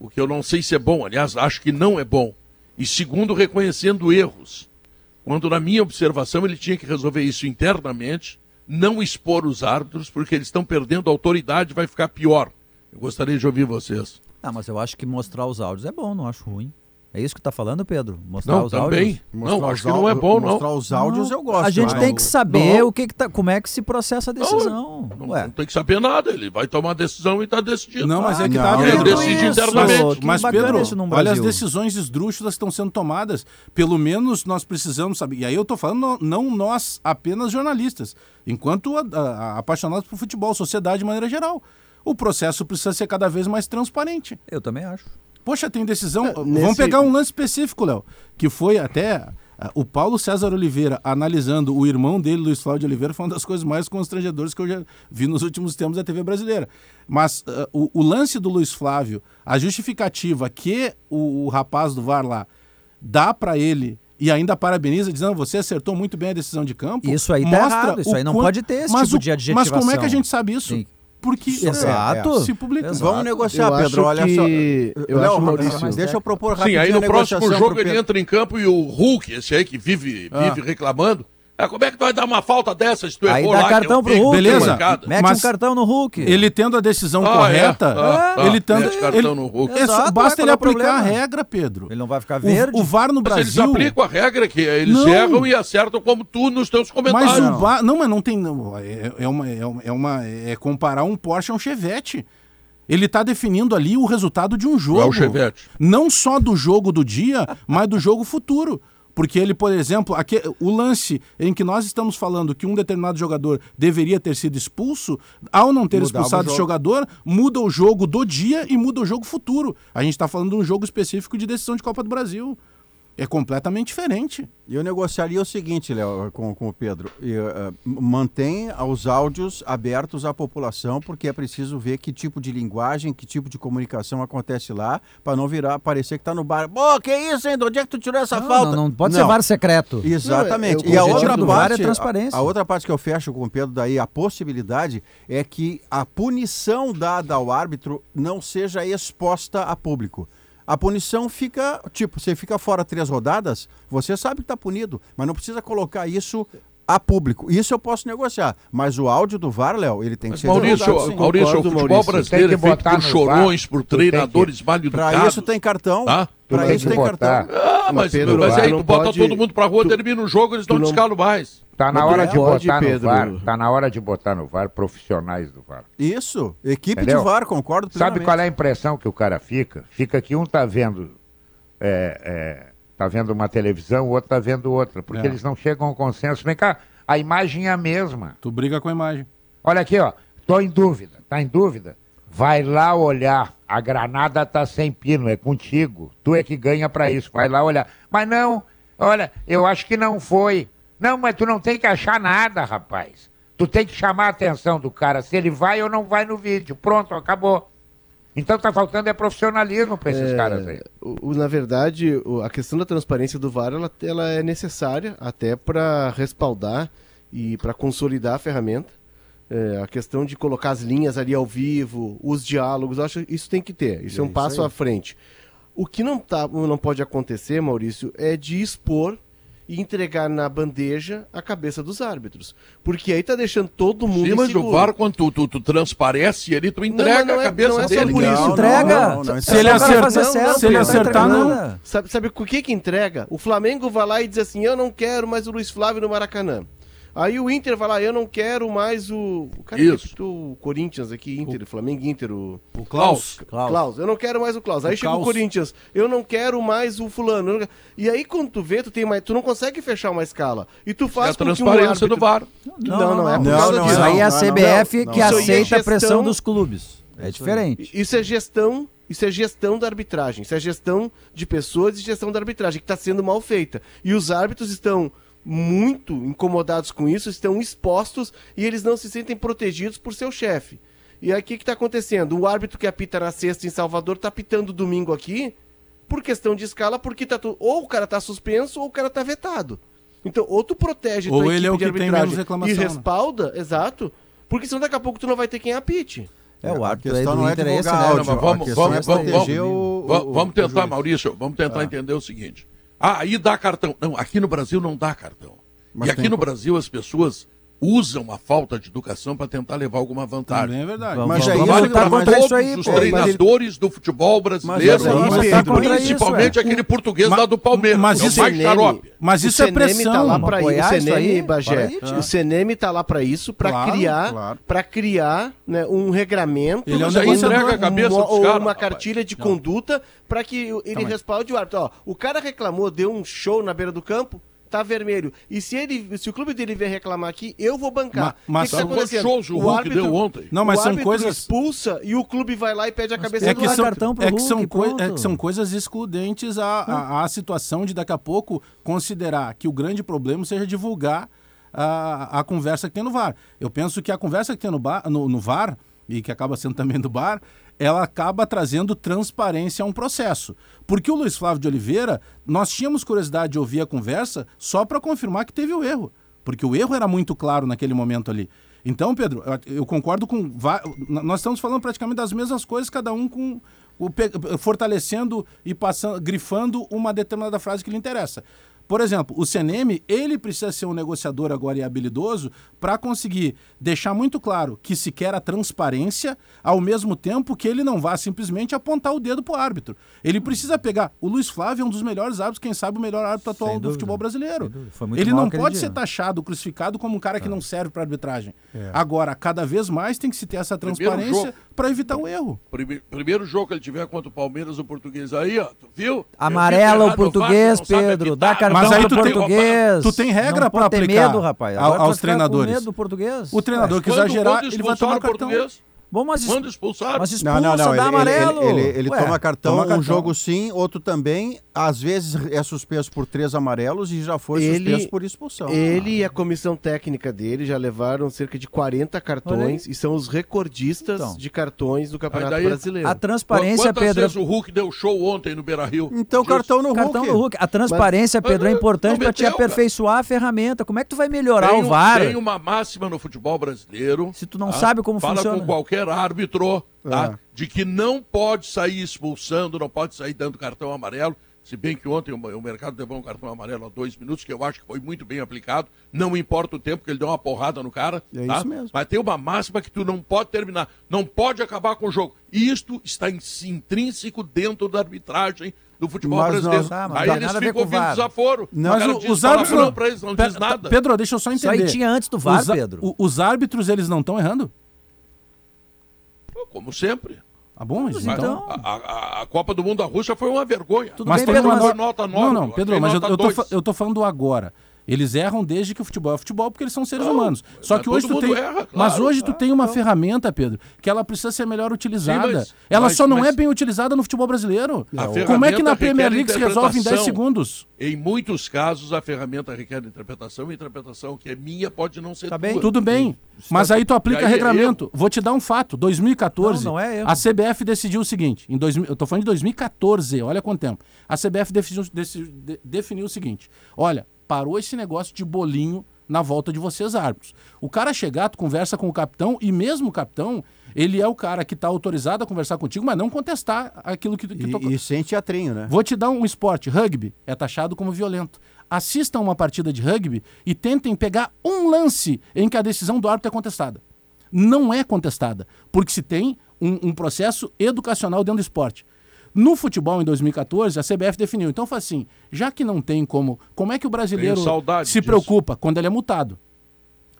o que eu não sei se é bom, aliás, acho que não é bom. E segundo, reconhecendo erros quando na minha observação ele tinha que resolver isso internamente, não expor os árbitros, porque eles estão perdendo autoridade, vai ficar pior. Eu gostaria de ouvir vocês.
Ah, mas eu acho que mostrar os áudios é bom, não acho ruim. É isso que tá falando, Pedro? Mostrar
Não,
os
também.
áudios?
Não,
Mostrar
acho que não é bom, não.
Mostrar os áudios eu gosto.
A gente
mas-
tem que saber
Não.
o que, que tá, como é que se processa a decisão.
Não,
Ué,
não tem que saber nada, ele vai tomar a decisão e está decidindo.
Não, mas é que
não,
tá.
ele
Pedro.
decide
Mas-
internamente.
Mas,
bacana
Pedro,
isso
olha as decisões esdrúxulas que estão sendo tomadas. Pelo menos nós precisamos saber. E aí eu tô falando não nós apenas jornalistas, enquanto a- a- apaixonados por futebol, sociedade de maneira geral. O processo precisa ser cada vez mais transparente.
eu também acho.
Poxa, tem decisão.
É,
Vamos
nesse-
pegar um lance específico, Léo, que foi até ah, o Paulo César Oliveira analisando o irmão dele, Luiz Flávio Oliveira, foi uma das coisas mais constrangedoras que eu já vi nos últimos tempos da TV brasileira. Mas ah, o, o lance do Luiz Flávio, a justificativa que o, o rapaz do VAR lá dá pra ele e ainda parabeniza, dizendo você acertou muito bem a decisão de campo.
Isso aí tá
mostra
errado, isso aí não
quan-
pode ter esse
mas
tipo
o-
de
Mas como é que a
adjetivação.
gente sabe isso?
Sim.
Porque
Exato.
se publica.
Exato.
Vamos negociar,
Eu
Pedro. Olha
que-
só.
eu
Léo,
acho, Maurício-
mas deixa eu propor
Sim,
rapidinho
aí
a
no próximo jogo
pro
ele entra em campo e o Hulk, esse aí que vive,
Ah.
vive reclamando, ah, como é que tu vai dar uma falta dessa se tu
Aí
errou
dá
lá, que
cartão pro Hulk.
Beleza.
Mete
Mas-
um cartão no Hulk.
Ele tendo a decisão
Ah,
correta,
é? Ah,
ele tendo.
mete cartão
ele-
no Hulk.
Exato,
Exato,
basta ele
é o
aplicar a regra, Pedro.
Ele não vai ficar
O,
verde.
o VAR no
Mas eles
Brasil.
aplicam a regra que eles
Não.
erram e acertam como tu nos teus comentários.
Mas o VAR. Não, mas não tem. não, É, é uma, é, uma, é uma- é comparar um Porsche a um Chevette. Ele está definindo ali o resultado de um jogo.
É o Chevette.
Não só do jogo do dia, mas do jogo futuro. Porque ele, por exemplo, aque- o lance em que nós estamos falando que um determinado jogador deveria ter sido expulso, ao não ter
Mudava
expulsado
o jogo.
jogador, muda o jogo do dia e muda o jogo futuro. A gente está falando de um jogo específico de decisão de Copa do Brasil. É completamente diferente.
E eu negociaria o seguinte, Léo, com, com o Pedro. E, eh, mantém os áudios abertos à população, porque é preciso ver que tipo de linguagem, que tipo de comunicação acontece lá, para não virar, parecer que tá no bar. Pô, que isso, hein? De onde é que tu tirou essa
Não,
falta?
não, não pode ser VAR secreto.
Exatamente.
Não, é-
e a
objetivo
outra
VAR
parte,
é transparência.
A, a outra parte que eu fecho com o Pedro daí, a possibilidade é que a punição dada ao árbitro não seja exposta a público. A punição fica, tipo, você fica fora três rodadas, você sabe que está punido, mas não precisa colocar isso a público. Isso eu posso negociar, mas o áudio do VAR, Léo, ele tem que
Mas
ser
Maurício,
sim.
Maurício,
Concordo,
o futebol
Maurício.
brasileiro é
que
feito por chorões,
VAR,
por
tem que-
treinadores mal
Para isso tem cartão.
Tá?
Para isso
que
tem
botar.
cartão.
Tá, mas,
Pedro,
mas
tu
aí tu bota
pode-
todo mundo pra rua,
tu-
termina o jogo, eles não
não-
descalam mais.
Tá na hora de
pode,
botar
Pedro.
no VAR. Tá na hora de botar no VAR profissionais do VAR.
Isso, equipe
Entendeu?
de VAR, concordo
Sabe qual é a impressão que o cara fica? Fica que um tá vendo é, é, tá vendo uma televisão, o outro tá vendo outra, porque
É.
eles não chegam a um consenso. Vem cá, a imagem é a mesma.
Tu briga com a imagem.
Olha aqui, ó, tô em dúvida, tá em dúvida? Vai lá olhar, a granada tá sem pino, é contigo. Tu é que ganha pra isso, vai lá olhar. Mas não, olha, eu acho que não foi. Não, mas tu não tem que achar nada, rapaz. Tu tem que chamar a atenção do cara se ele vai ou não vai no vídeo. Pronto, acabou. Então tá faltando é profissionalismo pra esses caras aí.
O- o- na verdade, o- a questão da transparência do VAR ela, ela é necessária até para respaldar e para consolidar a ferramenta. É, a questão de colocar as linhas ali ao vivo, os diálogos, eu acho que isso tem que ter. Isso é, um passo à frente. O que não, tá, não pode acontecer, Maurício, é de expor e entregar na bandeja a cabeça dos árbitros. Porque aí tá deixando todo mundo
Sim, mas o. VAR, quando tu, tu, tu transparece ali, tu entrega
não é-
a cabeça
não é só
dele.
por isso.
Não,
Entrega.
não, não, não,
Se ele acertar-
não,
certo,
se ele
não
acertar, não.
Sabe, sabe o que que entrega? O Flamengo vai lá e diz assim: eu não quero mais o Luiz Flávio no Maracanã. Aí o Inter vai lá, eu não quero mais o. O cara
Isso.
que o Corinthians aqui, Inter, Flamengo e Inter, o.
O Klaus.
Klaus.
Klaus, eu não quero mais o Klaus. Aí
O
chega o
Klaus.
Corinthians, eu não quero mais o fulano. não E aí quando tu vê, tu tem mais, tu não consegue fechar uma escala. E tu
É
faz
a
com que um
transparência
árbitro-
do VAR.
Não, não, é por
Não, não,
disso.
Isso aí é a
não,
CBF
não,
que
não.
É
aceita a pressão dos clubes. É diferente.
Isso é gestão, isso é gestão da arbitragem, isso é gestão de pessoas e gestão da arbitragem que está sendo mal feita. E os árbitros estão muito incomodados com isso, estão expostos e eles não se sentem protegidos por seu chefe. E aí o que está acontecendo? O árbitro que apita na sexta em Salvador está apitando domingo aqui por questão de escala, porque tá tu... ou o cara está suspenso ou o cara está vetado. Então, ou tu protege
Ou
tua
ele é o
de
que tem menos reclamação,
e
né?
respalda, exato, porque senão daqui a pouco tu não vai ter quem apite.
É, o
A
árbitro aí
não é
Inter é né?
áudio,
Não,
a
vamos, vamos,
é
vamos, vamos,
o-
vamos tentar. Maurício, vamos tentar entender o seguinte. Ah, aí dá cartão. Não, aqui no Brasil não dá cartão.
Mas
e aqui no Brasil as pessoas usam a falta de educação para tentar levar alguma vantagem.
Também é verdade.
Mas aí ele-
lutar
mas-
contra
Todos
isso aí,
os
pô.
treinadores do futebol brasileiro,
Mas tá
contra isso,
principalmente
é.
aquele português
Ma-
lá do Palmeiras,
mas
que é o
isso
mais
é
xarope.
Mas
O
isso é
CNM
pressão.
Tá lá pra isso,
apoiar
o
aí,
Bagé.
para
O CNM tá lá pra isso, pra
Claro,
criar,
claro.
para criar né, um regramento,
Ele é
Mas aí entrega a cabeça
uma,
dos caras,
uma
rapaz.
cartilha de conduta pra que ele
Também.
respalde o árbitro. Ó, o cara reclamou, deu um show na beira do campo, tá vermelho. E se ele, se o clube dele vier reclamar aqui, eu vou bancar.
Ma- mas
O que que tá
são
acontecendo?
shows o Hulk deu ontem?
Não, mas
o
são
árbitro
coisas.
expulsa e o clube vai lá e pede a cabeça
É
do
que,
dá
são,
árbitro.
cartão pro
é, que são
Hulk,
coi- é que são coisas excludentes à, à, à situação de daqui a pouco considerar que o grande problema seja divulgar a, a conversa que tem no VAR. Eu penso que a conversa que tem no, bar, no, no VAR, e que acaba sendo também do bar, ela acaba trazendo transparência a um processo. Porque o Luiz Flávio de Oliveira, nós tínhamos curiosidade de ouvir a conversa só para confirmar que teve o erro. Porque o erro era muito claro naquele momento ali. Então, Pedro, eu- concordo com. Nós estamos falando praticamente das mesmas coisas, cada um com. fortalecendo e passando, grifando uma determinada frase que lhe interessa. Por exemplo, o CNM, ele precisa ser um negociador agora e habilidoso para conseguir deixar muito claro que se quer a transparência, ao mesmo tempo que ele não vá simplesmente apontar o dedo para o árbitro. Ele precisa pegar. O Luiz Flávio é um dos melhores árbitros, quem sabe o melhor árbitro atual do
dúvida.
futebol brasileiro. Ele não pode
dia.
ser taxado, crucificado como um cara
É.
que não serve para arbitragem. Agora, cada vez mais tem que se ter essa transparência
jogo.
Para evitar o erro.
Prime- Primeiro jogo que ele tiver contra o Palmeiras, o português aí, ó, tu viu?
Amarelo
Eu
o português,
sabe
Pedro. Dá cartão
Mas aí
pro
tu tem-
português.
tu tem regra
ter
aplicar
medo, rapaz. Agora
aos treinadores.
medo do português.
O treinador que exagerar, ele vai tomar
o
cartão.
português,
Bom, mas,
Quando expulsaram?
mas expulsa,
Não, não, não.
dá
Ele,
amarelo.
ele, ele, ele
Ué,
toma cartão,
toma
um
cartão.
jogo sim, outro também. Às vezes é suspenso por três amarelos e já foi
Ele-
suspenso por expulsão.
Ele e a comissão técnica dele já levaram cerca de 40
Olha
cartões e são os recordistas
Então.
de cartões do Campeonato
Aí daí-
Brasileiro.
A transparência,
Quantas
Pedro.
vezes o Hulk deu show ontem no Beira-Rio?
Então, cartão no
Cartão
Hulk.
do Hulk. A transparência, Pedro, é
Mas,
importante para te
meteu, cara.
aperfeiçoar a ferramenta. Como é que tu vai melhorar
Tem,
o VAR?
tem uma máxima no futebol brasileiro.
Se tu não sabe como
fala
funciona.
com qualquer árbitro, tá?
É.
De que não pode sair expulsando, não pode sair dando cartão amarelo. Se bem que ontem o, mercado levou um cartão amarelo a dois minutos, que eu acho que foi muito bem aplicado. Não importa o tempo que ele deu uma porrada no cara.
É
tá?
isso mesmo.
Mas tem uma máxima que tu não pode terminar, não pode acabar com o jogo. Isto está in- intrínseco dentro da arbitragem do futebol
Mas
brasileiro.
nós-
Ah, mas
Aí
não
eles ficam ouvindo desaforo.
Não,
o
Mas
cara
o-
diz
os árbitros não...
pra eles, não
Pe-
diz nada.
Pedro, deixa eu só
Isso
entender.
aí tinha antes do VAR,
Os,
Pedro.
o- os árbitros, eles não estão errando?
Como sempre.
Tá bom, mas
Mas
então...
a, a- a Copa do Mundo da Rússia foi uma vergonha.
Tudo
Mas
bem,
tem
Pedro, mas-
nota 9.
Não, não, Pedro, mas eu, eu, tô,
eu
tô falando do agora. Eles erram desde que o futebol é futebol, porque eles são seres
Não,
humanos. Só que hoje tu tem.
erra, claro.
mas hoje tu
Ah,
tem uma
então.
ferramenta, Pedro, que ela precisa ser melhor utilizada.
Sim, mas-
ela
mas-
só não
mas-
é bem utilizada no futebol brasileiro.
A
Como é que na Premier League se resolve em 10
interpretação.
segundos?
Em muitos casos, a ferramenta requer interpretação, e interpretação que é minha pode não ser
Tá
tua.
bem.
Tudo bem. Mas aí tu aplica
aí é
regramento. Vou te dar um fato. 2014,
Não, não é
a CBF decidiu o seguinte. Em 2000, eu tô falando de 2014, olha quanto tempo. A CBF definiu, deci- de- definiu o seguinte. Olha, parou esse negócio de bolinho na volta de vocês, árbitros. O cara chegar, tu conversa com o capitão, e mesmo o capitão, ele é o cara que está autorizado a conversar contigo, mas não contestar aquilo que, que.
E, e sem teatrinho, né?
Vou te dar um esporte, rugby, é taxado como violento. Assistam uma partida de rugby e tentem pegar um lance em que a decisão do árbitro é contestada. Não é contestada, porque se tem um, um processo educacional dentro do esporte. No futebol, em 2014, a CBF definiu. Então, foi assim, já que não tem como... Como é que o brasileiro se
disso.
preocupa quando ele é multado?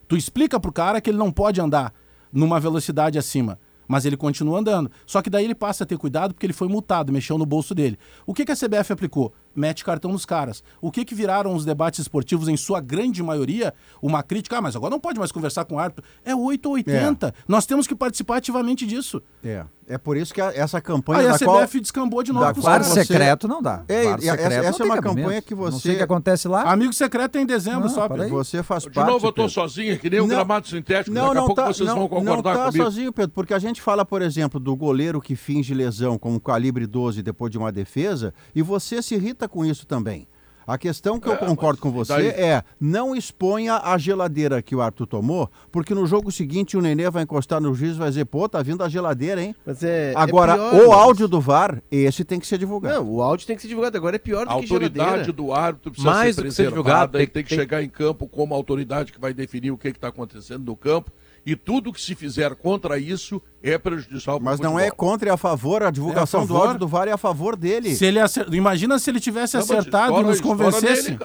Tu explica pro cara que ele não pode andar numa velocidade acima, mas ele continua andando. Só que daí ele passa a ter cuidado porque ele foi multado, mexeu no bolso dele. O que, que a CBF aplicou? Mete cartão nos caras. O que, que viraram os debates esportivos, em sua grande maioria, uma crítica? Ah, mas agora não pode mais conversar com o árbitro. É 8 ou 80. Nós temos que participar ativamente disso.
É. É por isso que a- essa campanha
Aí a CBF
qual...
descambou de novo
VAR
você-
secreto não dá.
É, e essa-
secreto
essa
não
é uma
cabimento.
campanha que
Não
você-
sei o que acontece lá.
Amigo secreto é em dezembro
Não,
só.
Você faz
De
parte,
novo, eu tô
Pedro.
sozinho, que nem um
Não.
gramado sintético.
Não,
Daqui a
não
pouco
tá,
vocês
não,
vão
não
concordar
tá
comigo.
sozinho, Pedro, porque a gente fala, por exemplo, do goleiro que finge lesão com um calibre 12 depois de uma defesa, e você se irrita com isso também. A questão que eu
É,
concordo com você
daí-
é não exponha a geladeira que o árbitro tomou, porque no jogo seguinte o Nenê vai encostar no juiz e vai dizer, pô, tá vindo a geladeira, hein?
Mas é, é
Agora,
pior,
o
mas-
áudio do VAR, esse tem que ser divulgado.
Não, o áudio tem que ser divulgado. Agora é pior do
A
que
autoridade
geladeira.
do árbitro precisa
Mais
ser
que ser
preservada,
divulgado,
ele
tem-
tem que
tem-
chegar em campo como autoridade que vai definir o que está acontecendo no campo. E tudo que se fizer contra isso é prejudicial para o
Mas não é contra, é a favor, a divulgação do
favor.
áudio do VAR é a favor dele.
Se ele acer... Imagina se ele tivesse
Não,
acertado e nos convencesse.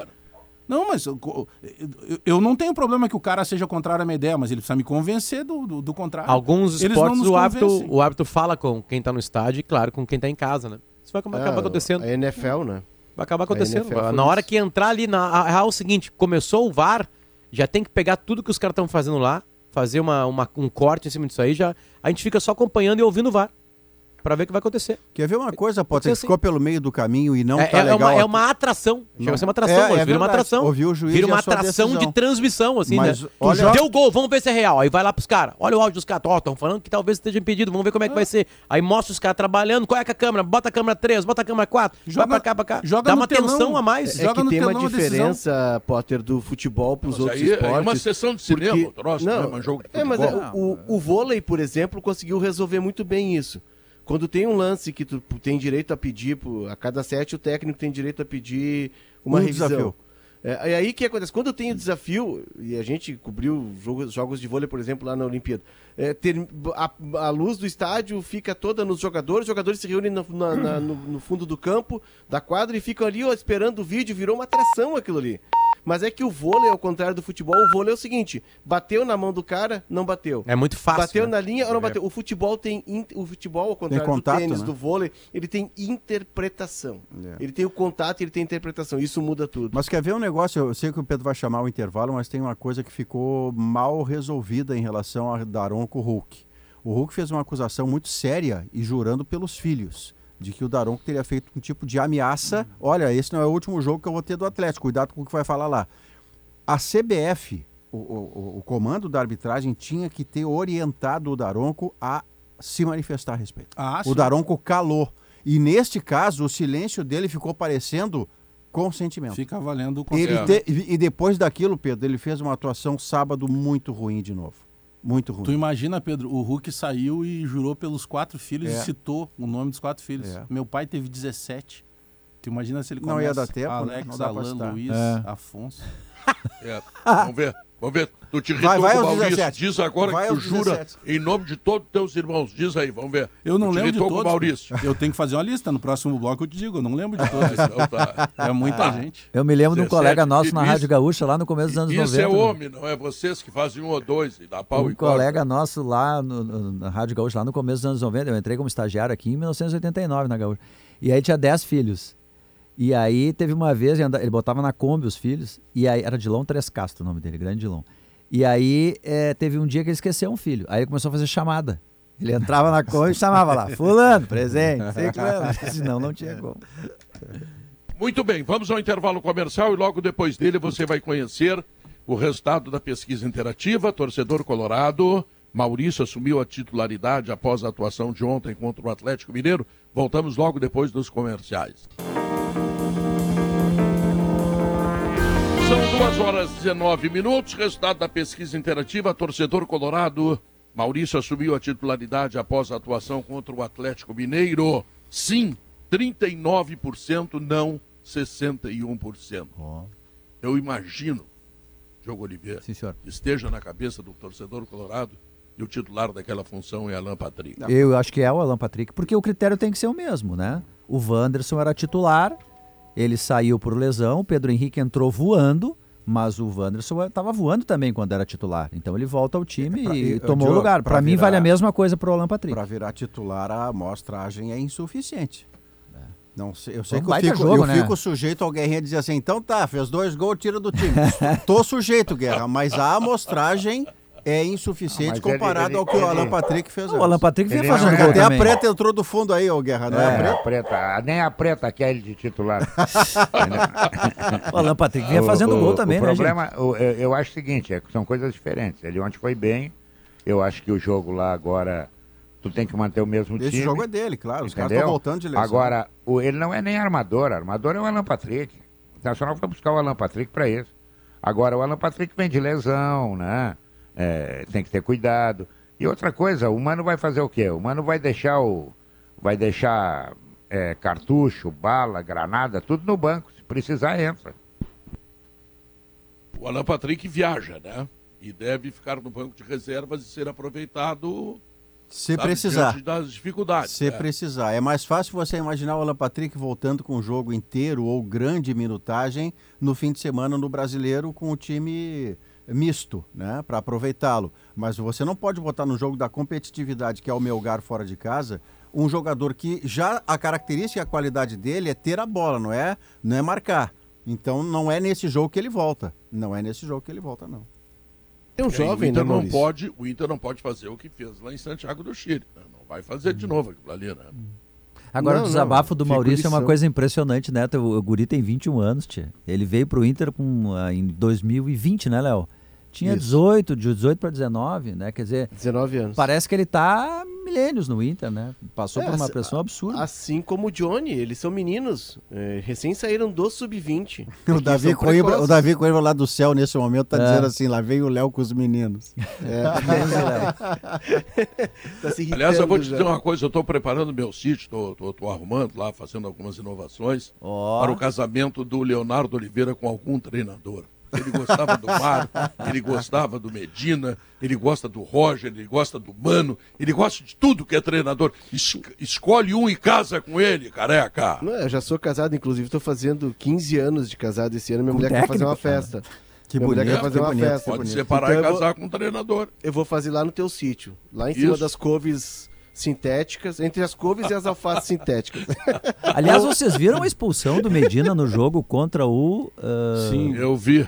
Não, mas eu, eu- eu não tenho problema que o cara seja contrário à minha ideia, mas ele precisa me convencer do, do, do contrário.
Alguns esportes o
convencem.
o árbitro fala com quem tá no estádio e, claro, com quem tá em casa, né? Isso vai acabar
Ah,
acontecendo.
A NFL, né?
Vai acabar acontecendo. Na hora que entrar ali, na, a é o seguinte: começou o VAR, já tem que pegar tudo que os caras estão fazendo lá, fazer uma, uma- um corte em cima disso aí, já, a gente fica só acompanhando e ouvindo o VAR. Pra ver o que vai acontecer.
Quer ver uma coisa, Potter,
ser
que
assim.
ficou pelo meio do caminho e não
é,
tá
é- é
legal.
uma, é uma atração. Chega a ser uma atração,
É, é
vira uma atração.
Ouvir o juiz
vira
a
uma
sua
atração
decisão.
de transmissão, assim,
Mas,
né?
olha-
Deu gol, vamos ver se é real. Aí vai lá pros caras. Olha o áudio dos caras. Ó, estão falando que talvez esteja impedido, vamos ver como é que vai ser. Aí mostra os caras trabalhando. Qual é que é a câmera? Bota a câmera 3, bota a câmera 4.
Joga-
vai pra cá, pra cá.
joga
Dá uma
telão.
tensão a mais.
É
Joga
que
no
tem uma diferença, Potter, do futebol para os
Mas
outros
aí
esportes.
é uma sessão de cinema, troço,
não,
né? Mas jogo de
é, mas
futebol.
o, o vôlei, por exemplo, conseguiu resolver muito bem isso. Quando tem um lance que tu tem direito a pedir, a cada sete o técnico tem direito a pedir uma
Um
revisão.
desafio.
É, e aí o que acontece? Quando eu tenho desafio, e a gente cobriu jogos, jogos de vôlei, por exemplo, lá na Olimpíada, é, ter- a, a luz do estádio fica toda nos jogadores, os jogadores se reúnem no, na- na- no- no fundo do campo, da quadra, e ficam ali ó, esperando o vídeo, virou uma atração aquilo ali. Mas é que o vôlei, ao contrário do futebol, o vôlei é o seguinte: bateu na mão do cara, não bateu.
É muito fácil.
Bateu
né?
na linha ou não
É.
bateu? O futebol tem. in- O futebol, ao contrário
contato,
do tênis,
né?
do vôlei, ele tem interpretação.
É.
Ele tem o contato e ele tem interpretação. Isso muda tudo.
Mas quer ver um negócio? Eu sei que o Pedro vai chamar o intervalo, mas tem uma coisa que ficou mal resolvida em relação a Daronco Hulk. O Hulk fez uma acusação muito séria e jurando pelos filhos de que o Daronco teria feito um tipo de ameaça. Olha, esse não é o último jogo que eu vou ter do Atlético. Cuidado com o que vai falar lá. A CBF, o, o- o comando da arbitragem, tinha que ter orientado o Daronco a se manifestar a respeito.
Ah,
o. Daronco calou. E neste caso, o silêncio dele ficou parecendo consentimento.
Fica valendo o
Ele
conselho.
te- e depois daquilo, Pedro, ele fez uma atuação sábado muito ruim de novo. Muito ruim.
Tu imagina, Pedro, o Hulk saiu e jurou pelos quatro filhos
É.
e citou o nome dos quatro filhos.
É.
Meu pai teve 17, Tu imagina se ele
Não
começa
ia dar tempo, né?
Alex,
Não pra
Alan. Luiz,
É.
Afonso.
É, vamos ver. Vamos ver. Tu te irritou
Vai, vai
com o
aos
Maurício.
17.
Diz agora
Vai
que tu jura
17.
em nome de todos os teus irmãos. Diz aí, vamos ver.
Eu não
tu te
lembro de todos.
com o Maurício.
Eu tenho que fazer uma lista no próximo bloco, eu te digo, eu não lembro de todos.
Então tá.
É muita gente.
Eu me lembro de um
17,
colega nosso na
isso-
Rádio Gaúcha lá no começo dos anos
Isso
90.
é
né?
homem, não é vocês que fazem um ou dois e dá pau
Um
e corta.
colega nosso lá no- no- na Rádio Gaúcha, lá no começo dos anos 90, eu entrei como estagiário aqui em 1989 na Gaúcha. E aí tinha 10 filhos. E aí teve uma vez, ele botava na Kombi os filhos, e aí era Dilon Tres Castro o nome dele, grande Dilon. E aí eh, teve um dia que ele esqueceu um filho. Aí ele começou a fazer chamada. Ele entrava na Kombi e chamava lá, fulano, presente, ciclano. *laughs* Senão não tinha como.
Muito bem, vamos ao intervalo comercial e logo depois dele você vai conhecer o resultado da pesquisa interativa. Torcedor Colorado, Maurício assumiu a titularidade após a atuação de ontem contra o Atlético Mineiro. Voltamos logo depois dos comerciais. Duas horas e 19 minutos. Resultado da pesquisa interativa. Torcedor Colorado. Maurício assumiu a titularidade após a atuação contra o Atlético Mineiro. Sim, 39%, não 61%. Eu imagino, Diogo Oliveira,
Sim,
esteja na cabeça do torcedor colorado e o titular daquela função é Alan Patrick.
Eu acho que é o Alan Patrick, porque o critério tem que ser o mesmo, né? O Wanderson era titular, ele saiu por lesão, o Pedro Henrique entrou voando, mas o Wanderson estava voando também quando era titular. Então ele volta ao time
pra-
e,
e,
tomou o lugar. Para mim
virar-
vale a mesma coisa para o Alan Patrick.
Para virar titular, a amostragem é insuficiente. Não sei, eu sei
um
que eu, fico,
jogo,
eu
né?
fico sujeito ao Guerrinha dizer assim, então tá, fez dois gols, tira do time. *laughs* Tô sujeito, Guerra, mas a amostragem é insuficiente
Ah, mas ele-
comparado
ele-
ao que o
ele-
Alan Patrick fez
O Alan. Patrick vinha fazendo gol
é-
Até a
também.
preta entrou do fundo aí, ô Guerra, não é, a
Nem
preta?
a preta, nem a preta quer ele de titular. *laughs*
O Alan Patrick vinha
O-
fazendo
o-
gol também,
o
né,
problema, o- eu, eu acho o seguinte, é são coisas diferentes. Ele ontem foi bem, eu acho que o jogo lá agora, tu tem que manter o mesmo
Esse
time.
jogo é dele, claro. Os caras
entendeu?
estão voltando de lesão.
Agora, o- ele não é nem armador, armador é o Alan Patrick. O Internacional foi buscar o Alan Patrick para isso. Agora, o Alan Patrick vem de lesão, né? É, tem que ter cuidado. E outra coisa, o Mano vai fazer o quê? O Mano vai deixar o. Vai deixar é, cartucho, bala, granada, tudo no banco. Se precisar, entra.
O Alan Patrick viaja, né? E deve ficar no banco de reservas e ser aproveitado
Se
sabe,
precisar.
das dificuldades.
Se
né?
precisar. É mais fácil você imaginar o Alan Patrick voltando com o jogo inteiro ou grande minutagem no fim de semana no brasileiro com o time misto, né? Para aproveitá-lo. Mas você não pode botar no jogo da competitividade, que é o Melgar fora de casa, um jogador que já a característica e a qualidade dele é ter a bola, não é, não é marcar. Então não é nesse jogo que ele volta. Não é nesse jogo que ele volta, não.
É um jovem,
o Inter
né,
não pode, o Inter não pode fazer o que fez lá em Santiago do Chile. né? Não vai fazer de novo aquilo ali, né?
Agora,
Não,
o desabafo
não,
do Maurício é uma coisa impressionante, né? O, o Guri tem 21 anos, tia. Ele veio pro Inter com, ah, em 2020, né, Léo? Tinha
Isso.
18, de 18 para 19, né? Quer dizer,
19 anos.
parece que ele tá milênios no Inter, né? Passou
É,
por uma
assim,
pressão absurda.
Assim como o Johnny, eles são meninos. é, recém saíram do sub-20. *laughs*
O Davi, Coimbra, o. Davi Coimbra lá do céu nesse momento tá
É.
dizendo assim, lá vem o Léo com os meninos. *laughs* *laughs*
Tá se
Aliás, eu vou te
irritando
dizer
já.
uma coisa, eu estou preparando meu sítio, estou arrumando lá, fazendo algumas inovações
Ó.
para o casamento do Leonardo Oliveira com algum treinador. Ele gostava do Mar, ele gostava do Medina, ele gosta do Roger, ele gosta do Mano, ele gosta de tudo que é treinador. Es- escolhe um e casa com ele, careca.
Não, eu já sou casado, inclusive estou fazendo 15 anos de casado esse ano. Minha mulher quer fazer uma festa.
Que
Minha mulher
bonito,
quer fazer
que
uma
bonito,
festa.
Pode
bonito.
separar
Então
e
eu vou-
casar com um treinador.
Eu vou fazer lá no teu sítio. Lá em cima
Isso.
das couves sintéticas, entre as couves e as alfaces sintéticas.
Aliás, vocês viram a expulsão do Medina no jogo contra o. ah,
Sim.
Eu vi.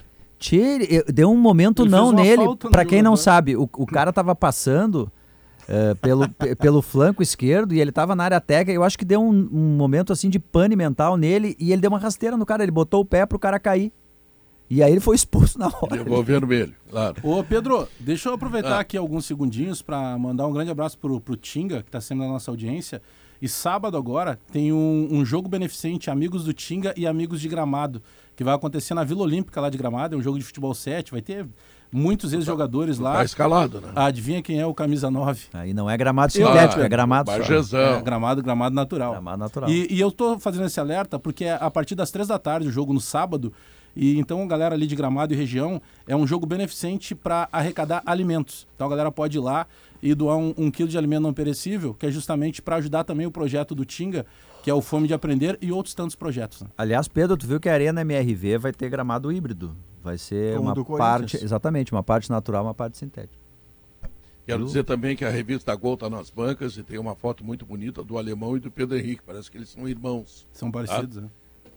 Deu um momento
Ele
não nele. Pra quem não
jogador.
sabe, o, o cara tava passando eh, pelo, pe- pelo flanco esquerdo e ele tava na área técnica. Eu acho que deu um, um momento assim de pane mental nele e ele deu uma rasteira no cara. Ele botou o pé pro cara cair. E aí ele foi expulso na hora.
Levou vermelho, claro.
Ô, Pedro, deixa eu aproveitar
Ah.
aqui alguns segundinhos para mandar um grande abraço pro, pro Tinga, que está sendo da nossa audiência. E sábado agora tem um, um jogo beneficente Amigos do Tinga e Amigos de Gramado, que vai acontecer na Vila Olímpica lá de Gramado. É um jogo de futebol 7, vai ter muitos ex-jogadores lá.
Tá escalado, né?
Adivinha quem é o camisa 9?
Aí não é gramado sintético,
Ah,
é gramado.
É, gramado, gramado natural.
Gramado natural.
E, e eu tô fazendo esse alerta porque é a partir das três da tarde, o jogo no sábado, e então a galera ali de Gramado e região é um jogo beneficente para arrecadar alimentos. Então a galera pode ir lá e doar um, um quilo de alimento não perecível, que é justamente para ajudar também o projeto do Tinga, que é o Fome de Aprender e outros tantos projetos. né?
Aliás, Pedro, tu viu que a Arena MRV vai ter gramado híbrido. Vai ser
Como
uma parte, exatamente, uma parte natural, uma parte sintética.
Quero dizer também que a revista Gol está nas bancas e tem uma foto muito bonita do alemão e do Pedro Henrique. Parece que eles são irmãos.
São parecidos, né?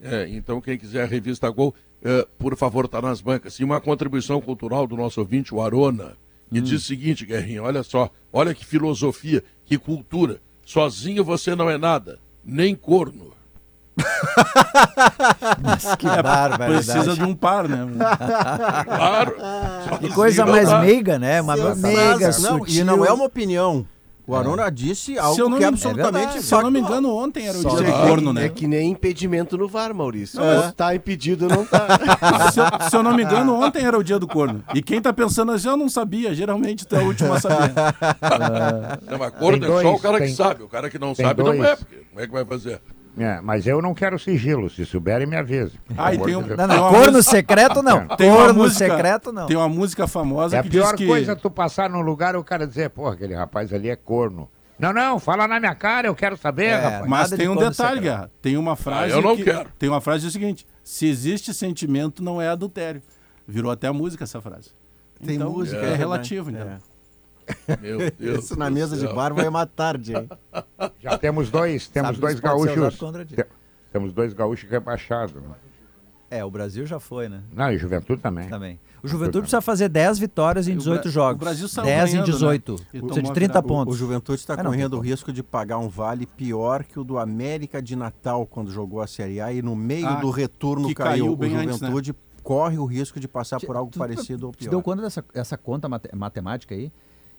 É, então, quem quiser a revista Gol, eh, por favor, está nas bancas. E uma contribuição cultural do nosso ouvinte, o Arona, que diz o seguinte, Guerrinha, olha só, olha que filosofia, que cultura. Sozinho você não é nada, nem corno. *laughs*
Mas que barbaridade.
Precisa de um par, né? *laughs*
Claro.
Que coisa
não
mais meiga, né? Uma meiga,
não,
sutil.
e não é uma opinião. O Arona disse algo
não
que é
me-
absolutamente
é.
Se eu não me engano, ontem era o
Só
dia do
que-
corno, né?
É que nem impedimento no VAR, Maurício.
Não,
Ou tá impedido ou não tá. *laughs*
se, eu, se eu não me engano, ontem era o dia do corno. E quem tá pensando assim, eu não sabia. Geralmente tu é o último a saber.
Não, mas corno é só o cara que
tem-
sabe. O cara que não
tem
sabe não
dois.
é, porque como é que vai fazer?
É, mas eu não quero sigilo. Se souberem, me avise.
Ah, e tem um-.
Não, não, corno secreto não.
Tem uma
corno
música-
secreto não.
Tem uma música famosa
É a
que diz
pior
que...
coisa tu passar num lugar e o cara dizer, porra, aquele rapaz ali é corno. Não, não, fala na minha cara, eu quero saber,
É,
rapaz.
Mas tem
de
um detalhe. Guerra. Tem uma frase
Ah, eu não
que...
quero.
Tem uma frase que diz o seguinte, se existe sentimento, não é adultério. Virou até a música essa frase.
Tem
Então,
música,
É,
é
relativo, então.
Meu *laughs* Deus.
Isso na mesa de bar vai uma tarde, hein?
Já temos dois, temos
Sabe,
dois gaúchos. te- Temos dois gaúchos rebaixados. né?
É, o Brasil já foi, né?
Não, e Juventude também.
Também. O Juventude precisa fazer 10 vitórias em
O
18
Bra-
jogos.
o Brasil saiu
10 em
ganhando, né?
18.
E
Precisa
tomou
de
a
30
virada.
pontos.
O, o Juventude está
Ah,
correndo o risco de pagar um vale pior que o do América de Natal quando jogou a Série A e no meio
Ah,
do retorno
que
caiu.
caiu
O
bem antes, né?
Juventude corre o risco de passar por algo
Tu-
parecido ou pior.
deu conta dessa essa conta mate- matemática aí?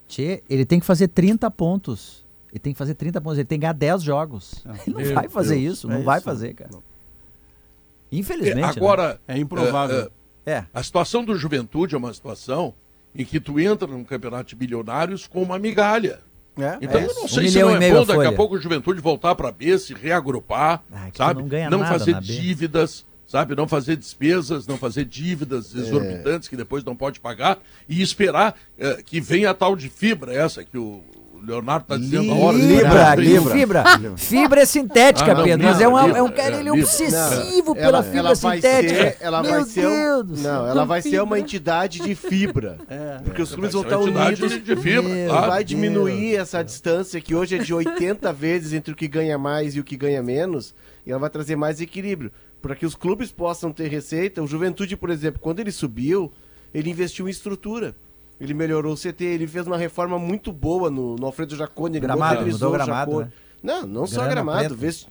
Tchê, ele tem que fazer 30 pontos. Ele tem que fazer 30 pontos, ele tem que ganhar 10 jogos. Ele não vai fazer
Deus.
isso, não
É
vai
isso.
fazer, cara.
É,
Infelizmente. né?
agora,
É improvável.
eh,
É.
a situação do Juventude é uma situação em que tu entra num campeonato de bilionários com uma migalha.
É,
Então
É,
eu não
um
sei se
milhão
não é
meio
bom daqui a pouco o Juventude voltar para B, se reagrupar,
Ah,
sabe?
não ganha nada
fazer
na B.
dívidas, sabe? Não fazer despesas, não fazer dívidas
É.
exorbitantes que depois não pode pagar e esperar eh, que venha a tal de fibra essa que o Leonardo está dizendo a hora.
Libra,
Libra.
Fibra. Fibra é sintética,
Ah, não,
Pedro. Mas é, uma- é um cara
é,
ele é obsessivo
Não,
pela
ela-
fibra
ela vai
sintética.
ser- ela
Meu
vai ser um-
Deus
Não, ela vai ser uma
fibra.
entidade de fibra. *laughs* Porque os clubes vão estar unidos.
entidade de fibra,
Meu
claro.
vai
Deus
diminuir essa distância que hoje é de 80 vezes entre o que ganha mais e o que ganha menos, e ela vai trazer mais equilíbrio. Para que os clubes possam ter receita, o Juventude, por exemplo, quando ele subiu, ele investiu em estrutura. Ele melhorou o CT, ele fez uma reforma muito boa no, no Alfredo Jaconi. Ele
Gramado, mudou
o
gramado, né?
Não, não só
Grana
gramado, vesti...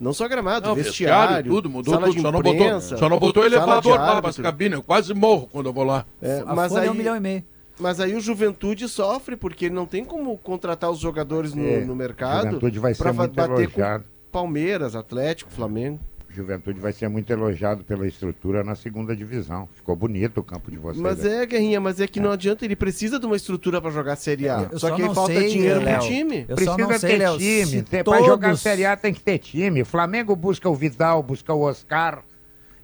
não só gramado,
Não,
vestiário,
tudo, mudou
sala
tudo.
de
Só não, botou,
imprensa,
só não botou elevador lá, mas
árbitro.
cabine. Eu quase morro quando eu vou lá.
É,
A
mas aí,
é um milhão e meio.
Mas aí o Juventude sofre, porque ele não tem como contratar os jogadores no,
É,
no mercado.
Juventude vai
pra
ser
bater com
elogiado.
Palmeiras, Atlético, Flamengo.
Juventude vai ser muito elogiado pela estrutura na segunda divisão. Ficou bonito o campo de vocês.
Mas é, Guerrinha, mas é que não adianta, ele precisa de uma estrutura pra jogar Série A.
Eu
só,
só
que falta
sei,
dinheiro
Léo.
pro time.
Eu só
Precisa
sei,
ter
Léo,
time.
se
Tem- Pra jogar
todos-
Série A tem que ter time. O Flamengo busca o Vidal, busca o Oscar.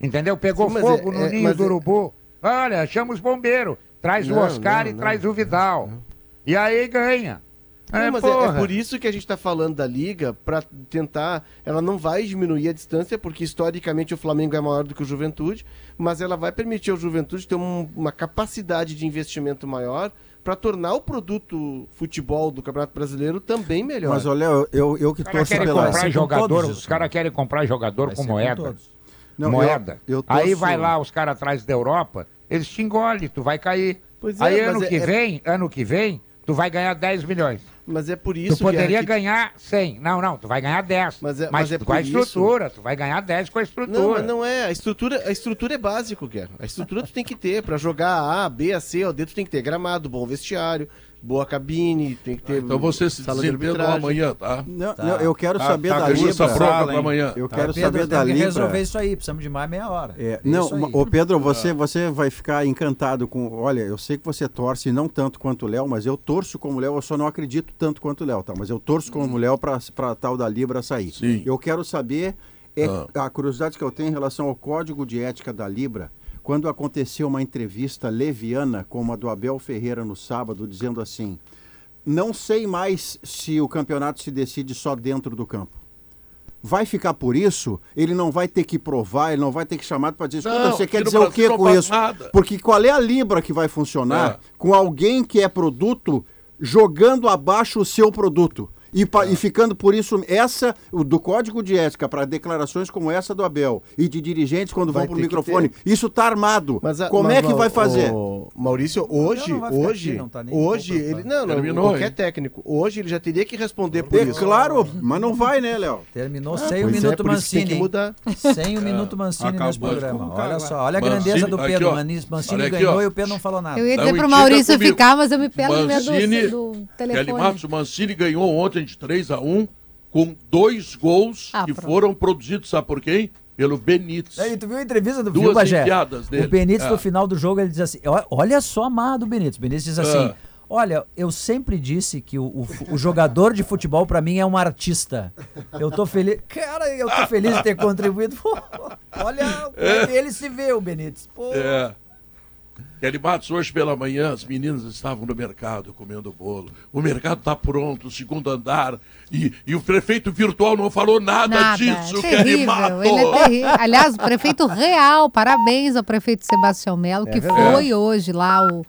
Entendeu? Pegou
Sim,
fogo
é-
no
é-
ninho do
é-
urubu. Olha, chama os bombeiros. Traz o
Não,
Oscar
não,
e
não.
traz o Vidal. E aí ganha.
Não,
É,
mas é, é por isso que a gente tá falando da liga, pra tentar. Ela não vai diminuir a distância, porque historicamente o Flamengo é maior do que o Juventude, mas ela vai permitir ao Juventude ter um- uma capacidade de investimento maior para tornar o produto futebol do Campeonato Brasileiro também melhor.
Mas olha, eu, eu, eu que torço pela.
Vai
comprar
com
jogador,
todos
os caras querem comprar jogador
Vai
com
com
moeda.
todos.
Não,
moeda.
eu
Aí vai lá os caras atrás da Europa, eles te engolem, tu vai cair.
Pois é,
Aí ano
é-
que
é-
vem, ano que vem, tu vai ganhar 10 milhões.
Mas é por isso
Tu poderia
que-
ganhar 100. Não, não, tu vai ganhar 10.
Mas é-
mas
mas é
com
por
a
isso-
estrutura, tu vai ganhar 10 com a estrutura.
Não, mas não é. A estrutura, a estrutura é básico, Guerra. A estrutura tu tem que ter. Pra jogar A, B, A, C, ó, dentro tu tem que ter gramado, bom vestiário, boa cabine, tem que ter.
Então vocês se
sala de
desentendam amanhã, tá?
Não,
Tá.
não, eu quero
Tá,
saber
tá,
da
essa
Libra.
bronca pra amanhã.
Eu
Tá,
quero
Pedro,
saber da
que
Libra.
resolver isso aí, precisamos de mais meia hora.
É,
É
não, ô Pedro, você, você vai ficar encantado com. Olha, eu sei que você torce não tanto quanto o Léo, mas eu torço como o Léo, eu só não acredito tanto quanto o Léo, tá? Mas eu torço como o Léo pra tal da Libra sair.
Sim.
Eu quero saber é,
Ah.
a curiosidade que eu tenho em relação ao código de ética da Libra. Quando aconteceu uma entrevista leviana como a do Abel Ferreira no sábado, dizendo assim: não sei mais se o campeonato se decide só dentro do campo. Vai ficar por isso, ele não vai ter que provar, ele não vai ter que chamar para dizer,
Não,
você quer dizer o que com isso?
nada.
Porque qual é a Libra que vai funcionar
É.
com alguém que é produto jogando abaixo o seu produto? E, pa-
É.
e ficando por isso, essa, o do código de ética para declarações como essa do Abel e de dirigentes quando
Vai
vão para o microfone, isso tá armado.
Mas a-
como
mas,
é que vai fazer?
o Maurício, hoje,
não
hoje,
aqui, não tá nem
hoje,
preocupado.
ele. Não, não,
Terminou,
qualquer
hein?
técnico. Hoje ele já teria que responder por
É
isso.
claro, mas não vai, né, Léo?
Terminou
Ah,
sem o
é,
Minuto
isso que tem
Mancini.
que mudar.
Sem o Minuto Mancini
Acabou
nesse
de
programa. Olha só, olha a
Mancini,
grandeza do
aqui,
Pedro. Manis- Mancini
aqui,
ganhou
ó.
e o Pedro não falou nada.
Eu ia
Não,
dizer pro
indica
Maurício
comigo.
ficar, mas eu me pego no meio
Mancini,
do, do telefone.
O Mancini ganhou ontem de 3 a 1 com dois gols
Ah,
que
pronto.
foram produzidos, sabe por quem? Pelo Benítez.
Aí, tu viu a entrevista do
Duas
Bagé?
dele.
O Benítez,
É.
no final do jogo, ele diz assim: "Ó- Olha só a marra do Benítez. O Benítez diz assim:
É.
Olha, eu sempre disse que o, o, o jogador de futebol, pra mim, é um artista. Eu tô feliz. Cara, eu tô feliz de ter contribuído. *laughs* Pô, olha é que ele se vê, o Benítez. Pô.
É. Matos, hoje pela manhã, as meninas estavam no mercado comendo bolo. O mercado está pronto, o segundo andar. E, e o prefeito virtual não falou nada,
Nada,
disso,
é ele é terrível. Aliás, o prefeito real, parabéns ao prefeito Sebastião Melo, que
verdade.
foi hoje lá ao,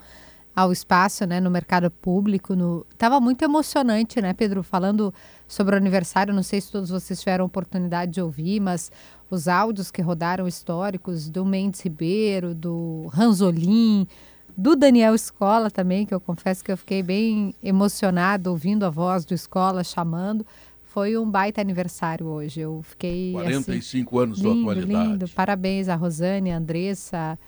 ao espaço, né, no mercado público. No... Tava muito emocionante, né, Pedro? Falando sobre o aniversário, não sei se todos vocês tiveram oportunidade de ouvir, mas os áudios que rodaram históricos do Mendes Ribeiro, do Ranzolin, do Daniel Escola também, que eu confesso que eu fiquei bem emocionado ouvindo a voz do Escola chamando. Foi um baita aniversário hoje. Eu fiquei assim,
45 anos da
lindo,
atualidade.
lindo. Parabéns a Rosane, a Andressa,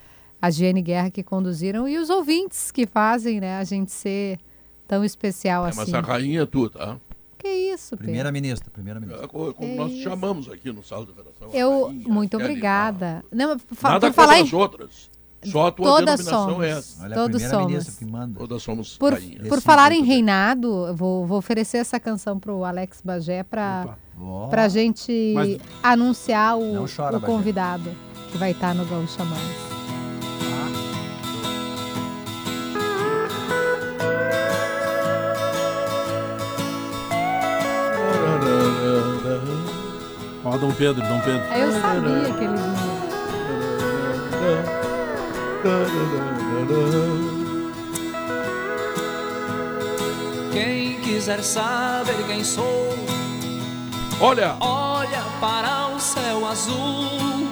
a Giane Guerra que conduziram e os ouvintes que fazem, né, a gente ser tão especial
É,
assim.
mas a rainha é tu, tá?
Que isso, Pedro?
Primeira-ministra, primeira-ministra.
É co- como
Que
nós
isso.
chamamos aqui no Sala de Redação. a
Eu,
rainha,
muito obrigada. Não, fa-
Nada
por falar
contra
em
as outras. Só a tua
todas
denominação
somos.
é essa.
Olha,
Todos
a primeira-ministra
somos.
que manda.
Todas somos
por,
rainhas.
por falar em reinado, eu vou, vou oferecer essa canção pro Alex Bagé para pra gente
Mas-
anunciar o,
chora,
o
Bagé.
convidado que vai estar no Gaúcha Mais.
Ó, Dom Pedro, Dom Pedro.
Eu sabia que ele vinha.
Quem quiser saber quem sou,
Olha,
olha para o céu azul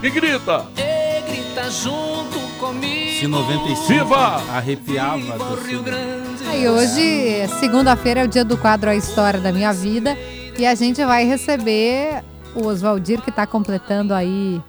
que grita.
e grita junto comigo.
Se 95
Viva!
arrepiava.
Viva Rio. Grande.
Aí hoje, segunda-feira, é o dia do quadro A História da Minha Vida. E a gente vai receber o Oswaldir, que está completando aí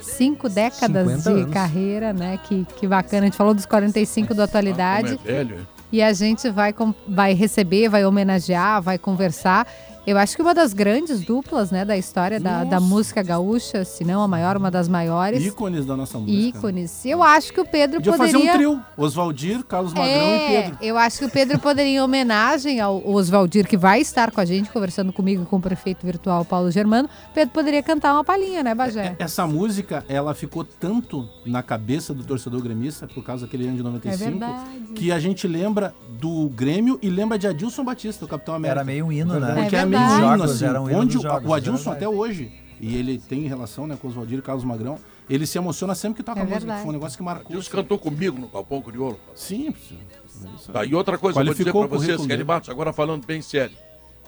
cinco décadas
50
de
anos.
carreira, né? Que, que bacana. A gente falou dos 45 da atualidade.
Como é velho?
E a gente vai, vai receber, vai homenagear, vai conversar. Eu acho que uma das grandes duplas, né, da história da, da música gaúcha, se não a maior, uma das maiores.
Ícones da nossa música.
ícones. Eu acho que o Pedro
Podia
poderia...
fazer um trio. Oswaldir, Carlos Magrão e
É,
Pedro.
eu acho que o Pedro poderia, em homenagem ao Oswaldir, que vai estar com a gente, conversando comigo e com o prefeito virtual Paulo Germano, Pedro poderia cantar uma palhinha, né, Bagé?
Essa música, ela ficou tanto na cabeça do torcedor gremista, por causa daquele ano de
É
95,
verdade.
que a gente lembra do Grêmio e lembra de Adilson Batista, o Capitão América.
Era meio um hino, né?
Porque
É
é,
verdade.
Jogos,
assim,
era hino
onde
jogos,
o
é
Adilson até hoje, e ele tem relação né, com o Oswaldir e Carlos Magrão, ele se emociona sempre que toca
É
a música,
verdade.
foi um negócio que marcou.
Deus cantou comigo no Galpão Crioulo.
Sim, isso-
Tá, e outra coisa, eu vou dizer pra
o
vocês, Kelly. Matos, agora falando bem sério.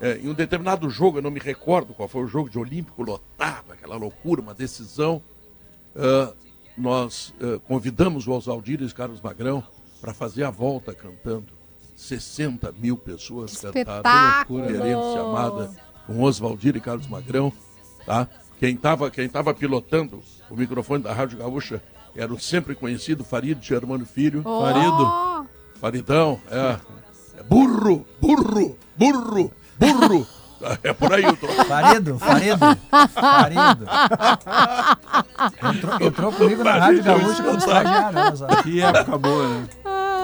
É, em um determinado jogo, eu não me recordo qual foi o jogo de Olímpico lotado, aquela loucura, uma decisão. ah, nós ah, convidamos o Oswaldir e Carlos Magrão para fazer a volta cantando. 60 mil pessoas cantaram
Espetáculo!
Querência Amada com Oswaldir e Carlos Magrão, tá? Quem estava quem tava pilotando o microfone da Rádio Gaúcha era o sempre conhecido Farid Germano Filho.
Oh!
Faridão, é. é burro, burro, burro, burro. É por aí o troço.
Farido, Farido, Farido. Entrou, entrou comigo na Rádio Gaúcha como estagiário.
Que época boa, né?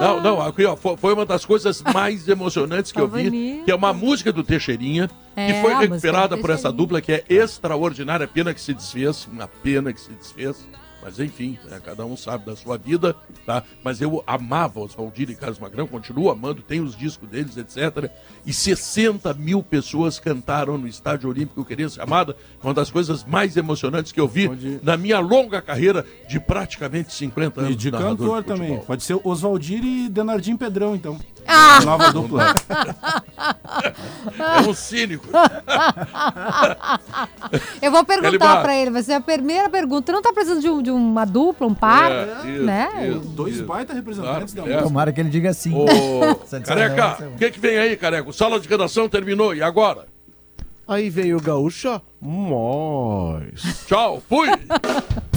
Não, não, aqui, ó, fo- foi uma das coisas mais emocionantes que eu vi, que é uma música do Teixeirinha,
É,
que foi recuperada por essa dupla que é extraordinária, pena que se desfez, uma pena que se desfez, mas enfim, né, cada um sabe da sua vida, tá? Mas eu amava Oswaldir e Carlos Magrão, continuo amando, tenho os discos deles, etc. E 60 mil pessoas cantaram no Estádio Olímpico Querência Amada, uma das coisas mais emocionantes que eu vi na minha longa carreira de praticamente 50 anos.
E de cantor
de
também. Pode ser Oswaldir e Denardim Pedrão, então.
Ah!
Nova dupla.
É um cínico.
Eu vou perguntar pra ele, vai ser a primeira pergunta. Não tá precisando de, um- de uma dupla, um par?
É, isso,
né?
isso,
Dois
isso.
baita representantes
Claro,
da
é.
Tomara que ele diga sim.
Ô, *laughs*
Satisfação,
careca, o que, que vem aí, careca? O sala de redação terminou, e agora?
Aí vem o gaúcho. Mas.
Tchau, fui! *laughs*